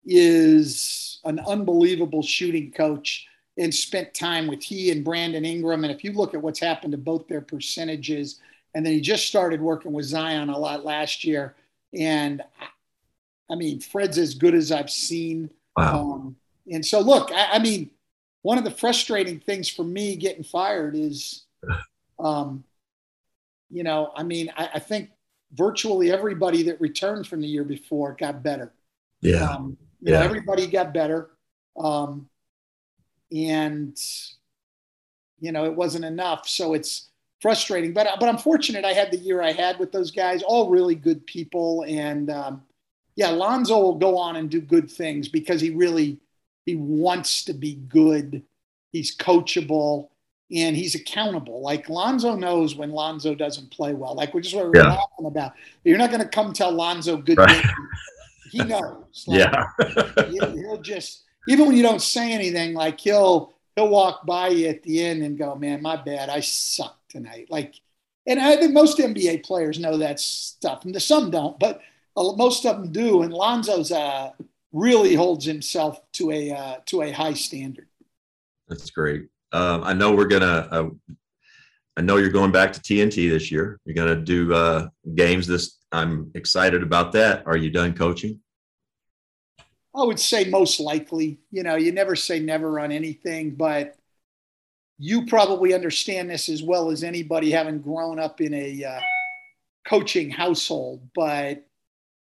is an unbelievable shooting coach and spent time with he and Brandon Ingram. And if you look at what's happened to both their percentages, and then he just started working with Zion a lot last year. And I mean, Fred's as good as I've seen. Wow. Um, and so, look, I, I mean, one of the frustrating things for me getting fired is, <laughs> um, you know, I mean, I, I think virtually everybody that returned from the year before got better. Yeah. Um, you know, Yeah. everybody got better. Um, and, you know, it wasn't enough. So it's frustrating. But, but I'm fortunate I had the year I had with those guys, all really good people. And, um, yeah, Lonzo will go on and do good things because he really he wants to be good. He's coachable and he's accountable. Like Lonzo knows when Lonzo doesn't play well. Like which is what we're Yeah. talking about. You're not going to come tell Lonzo good. Right. He <laughs> knows. Like, Yeah. he'll, he'll just even when you don't say anything, like he'll he'll walk by you at the end and go, "Man, my bad, I suck tonight." Like, and I think most NBA players know that stuff, and some don't, but most of them do. And Lonzo's uh, really holds himself to a uh, to a high standard. That's great. Um, I know we're gonna. Uh, I know you're going back to TNT this year. You're gonna do uh, games this. I'm excited about that. Are you done coaching? I would say most likely. You know, you never say never on anything, but you probably understand this as well as anybody having grown up in a uh, coaching household. But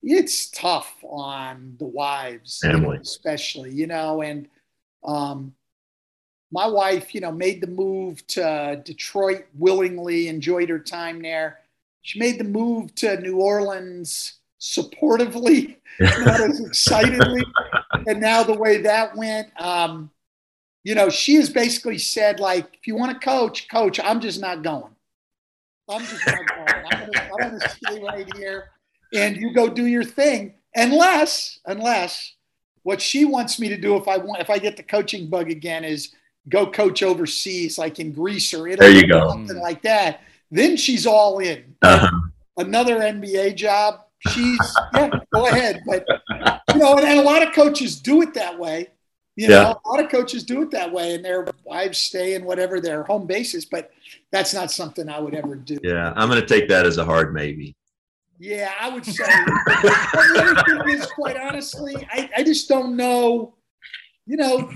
it's tough on the wives, Family. especially. You know, and um, my wife, you know, made the move to Detroit willingly, enjoyed her time there. She made the move to New Orleans supportively, <laughs> not as excitedly. And now the way that went, um, you know, she has basically said, like, if you want to coach, coach, I'm just not going. I'm just not going. I'm gonna stay right here and you go do your thing. Unless, unless what she wants me to do if I want if I get the coaching bug again is go coach overseas, like in Greece or Italy, There you go. or something like that. Then she's all in. Uh-huh. Another NBA job, she's yeah, go ahead. But you know, and, and a lot of coaches do it that way. You know, Yeah. a lot of coaches do it that way, and their wives stay in whatever their home base is. But that's not something I would ever do. Yeah, I'm gonna take that as a hard maybe. Yeah, I would say. but is, quite honestly, I, I just don't know. You know,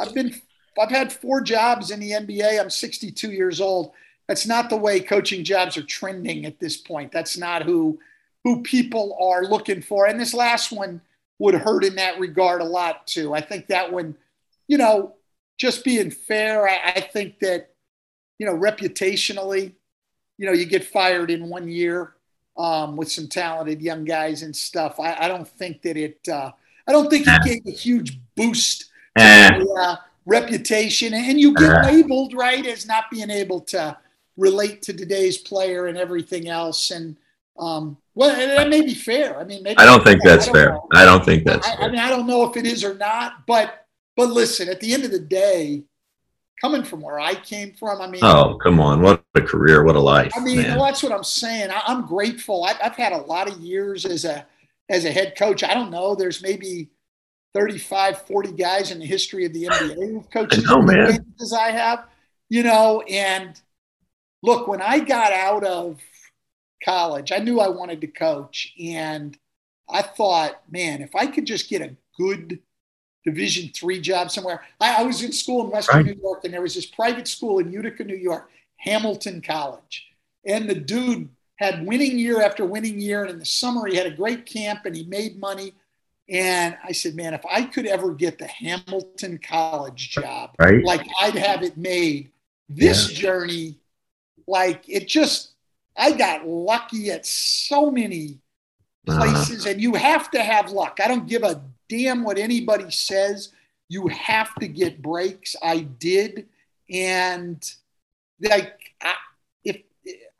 I've been, I've had four jobs in the NBA. I'm 62 years old. That's not the way coaching jobs are trending at this point. That's not who who people are looking for. And this last one would hurt in that regard a lot too. I think that one, you know, just being fair, I, I think that, you know, reputationally, you know, you get fired in one year um, with some talented young guys and stuff. I, I don't think that it. Uh, I don't think it gave a huge boost to, uh, reputation, and you get labeled right as not being able to relate to today's player and everything else. And um, well, that may be fair. I mean, maybe I don't think that's I don't fair. know. I don't think that's I, I mean, I don't know if it is or not, but but listen, at the end of the day, coming from where I came from, I mean, Oh, come on. What a career. What a life, I mean, well, that's what I'm saying. I, I'm grateful. I, I've had a lot of years as a as a head coach. I don't know. There's maybe 35, 40 guys in the history of the <sighs> NBA who've coached know, man. as I have, you know. And look, when I got out of college, I knew I wanted to coach. And I thought, man, if I could just get a good division three job somewhere. I, I was in school in Western Right. New York, and there was this private school in Utica, New York, Hamilton College. And the dude had winning year after winning year. And in the summer, he had a great camp and he made money. And I said, man, if I could ever get the Hamilton College job, Right. like I'd have it made. This journey, like it just, I got lucky at so many Uh, places, and you have to have luck. I don't give a damn what anybody says. You have to get breaks. I did, and like, I, if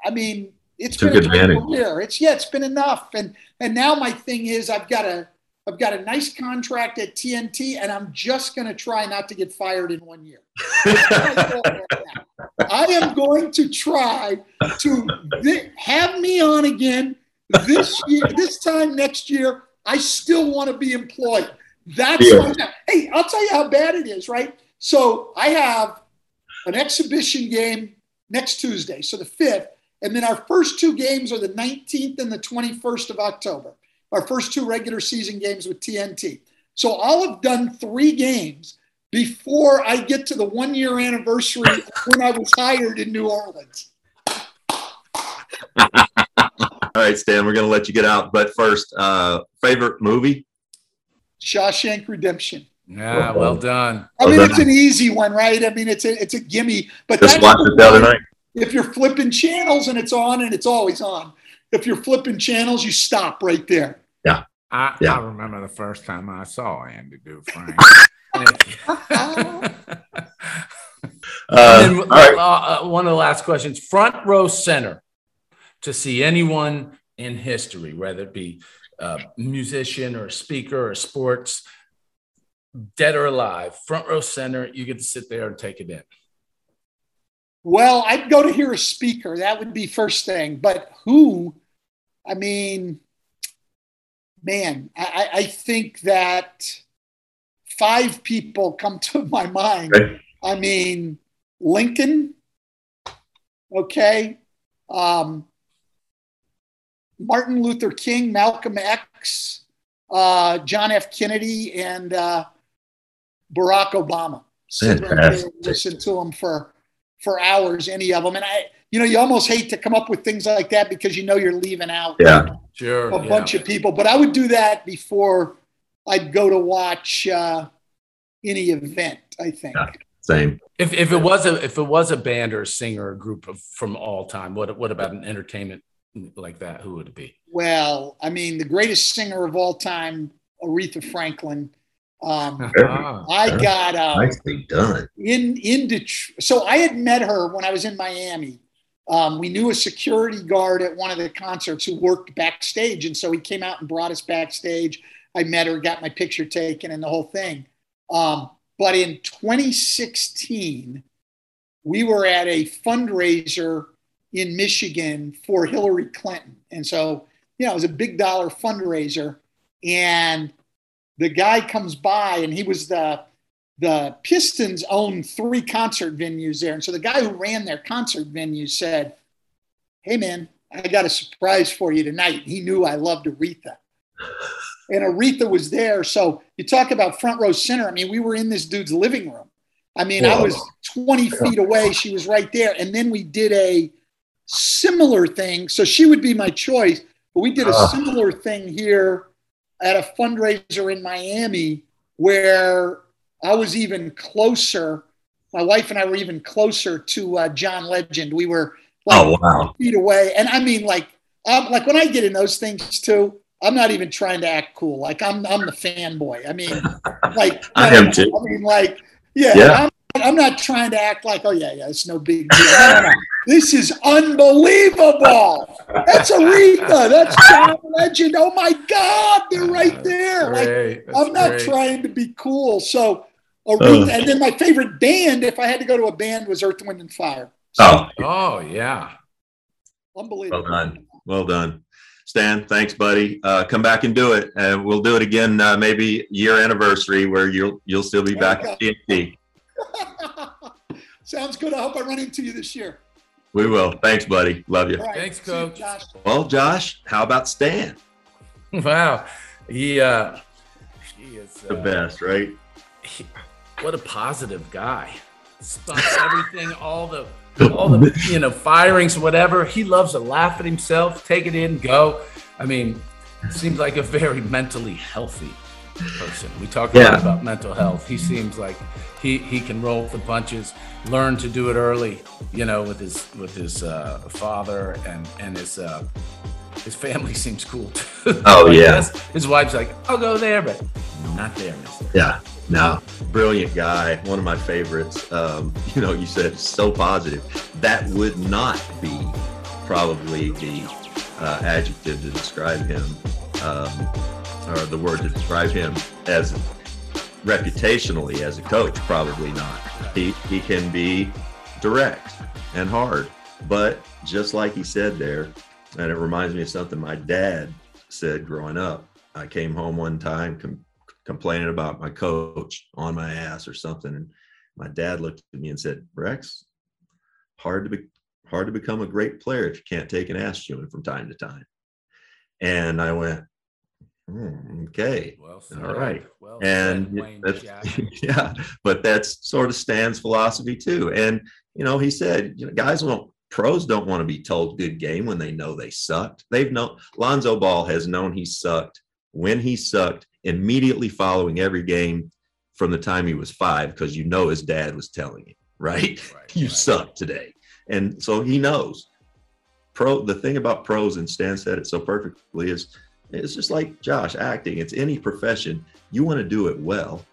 I mean, it's Took been advantage. career. It's yeah, it's been enough, and and now my thing is, I've got a I've got a nice contract at TNT, and I'm just going to try not to get fired in one year. <laughs> I am going to try to thi- have me on again this year, this time next year. I still want to be employed. That's Yeah. what I'm- hey, I'll tell you how bad it is, right? So I have an exhibition game next Tuesday, so the fifth, and then our first two games are the 19th and the 21st of October. Our first two regular season games with TNT. So I'll have done three games before I get to the one year anniversary when I was hired in New Orleans. <laughs> All right, Stan, we're going to let you get out. But first, uh, favorite movie? Shawshank Redemption. Yeah, well done. I Well mean, done. it's an easy one, right? I mean, it's a it's a gimme. But Just that's watched it the other night. if you're flipping channels and it's on and it's always on. If you're flipping channels, you stop right there. I, Yeah. I remember the first time I saw Andy Dufresne. <laughs> <laughs> Uh, And then, all right. uh, uh, one of the last questions front row center to see anyone in history, whether it be a musician or a speaker or sports, dead or alive, front row center, you get to sit there and take it in. Well, I'd go to hear a speaker. That would be first thing. But who? I mean, man, I, I I think that five people come to <laughs> my mind. Okay. I mean, Lincoln, okay, um, Martin Luther King, Malcolm X, uh, John F. Kennedy, and uh, Barack Obama. Sit there listen to them for for hours, any of them. And I, you know, you almost hate to come up with things like that because you know you're leaving out Yeah. Sure. a yeah. bunch of people. But I would do that before I'd go to watch uh, any event. I think. Yeah. Same. If, if it was a if it was a band or a singer or group of from all time, what what about an entertainment like that? Who would it be? Well, I mean, the greatest singer of all time, Aretha Franklin. Um, <laughs> I got uh, Nicely done. in in Detroit. So I had met her when I was in Miami. Um, we knew a security guard at one of the concerts who worked backstage, and so he came out and brought us backstage. I met her, got my picture taken, and the whole thing. Um, but in 2016, we were at a fundraiser in Michigan for Hillary Clinton, and so you know it was a big dollar fundraiser, and the guy comes by, and he was the the Pistons own three concert venues there. And so the guy who ran their concert venue said, Hey, man, I got a surprise for you tonight. He knew I loved Aretha. And Aretha was there. So you talk about front row center. I mean, we were in this dude's living room. I mean, I was 20 feet away. She was right there. And then we did a similar thing. So she would be my choice. But we did a Ah. similar thing here at a fundraiser in Miami where I was even closer. My wife and I were even closer to uh, John Legend. We were like Oh, wow. feet away, and I mean, like, um, like when I get in those things too, I'm not even trying to act cool. Like I'm, I'm the fanboy. I mean, <laughs> like I am too. I mean, like, yeah, Yeah. I'm, I'm not trying to act like, oh yeah, yeah, it's no big deal. No, no, no. This is unbelievable. That's Aretha. That's John Legend. Oh my God, they're right there. Like, I'm not great. trying to be cool. So, Aretha, and then my favorite band, if I had to go to a band, was Earth, Wind, and Fire. Oh, Oh yeah. unbelievable. well done. Well done. Stan, thanks, buddy. Uh, come back and do it, and we'll do it again. Uh, maybe year anniversary where you'll you'll still be back at TNT. <laughs> Sounds good. I hope I run into you this year. We will. Thanks, buddy. Love you. All right. Thanks, See you, Coach. Josh. Well, Josh, how about Stan? <laughs> Wow. He uh he is The uh, best, right? he- what a positive guy. Stunts <laughs> everything, all the all the you know firings, whatever. He loves to laugh at himself, take it in, go. I mean, seems like a very mentally healthy person. We talk a lot about mental health. He seems like he he can roll with the punches, learn to do it early. You know, with his with his uh, father and and his. Uh, his family <laughs> seems cool too. Oh, <laughs> yeah. His wife's like, I'll go there, but not there, mister. Yeah. No, brilliant guy. One of my favorites. Um, <laughs> you know, you said so positive. That would not be probably the uh, adjective to describe him, um, or the word to describe him as reputationally as a coach. Probably not. He he can be direct and hard, but just like he said there, and it reminds me of something my dad said growing up. I came home one time com- complaining about my coach on my ass or something, and my dad looked at me and said, "Rex, hard to be hard to become a great player if you can't take an ass chewing from time to time." And I went, "Hmm, "Okay." Well All right. Well and Wayne <laughs> yeah, but that's sort of Stan's philosophy too. And you know, he said, you know, guys won't pros don't want to be told good game when they know they sucked. They've known Lonzo Ball has known he sucked when he sucked immediately following every game from the time he was five, because you know his dad was telling him, right? Right, <laughs> you right. suck today. And so he knows. Pro the thing about pros, and Stan said it so perfectly, is it's just like Josh acting. It's any profession. You want to do it well,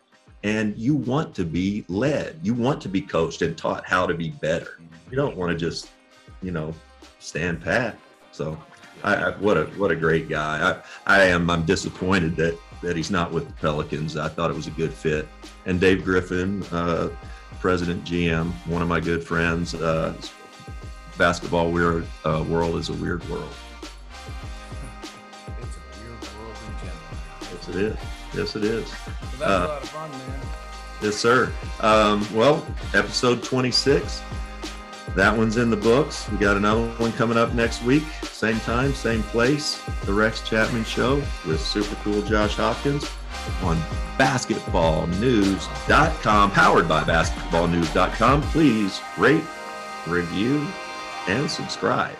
and you want to be led. You want to be coached and taught how to be better. You don't want to just, you know, stand pat. So, I, I what a what a great guy. I I am I'm disappointed that that he's not with the Pelicans. I thought it was a good fit. And Dave Griffin, uh, president GM, one of my good friends. Uh, basketball weird uh, world is a weird world. It is. Yes, it is. So that was Uh, a lot of fun, man. Yes, sir. Um, well, episode 26. That one's in the books. We got another one coming up next week. Same time, same place. The Rex Chapman Show with super cool Josh Hopkins on basketballnews.com, powered by basketballnews.com. Please rate, review, and subscribe.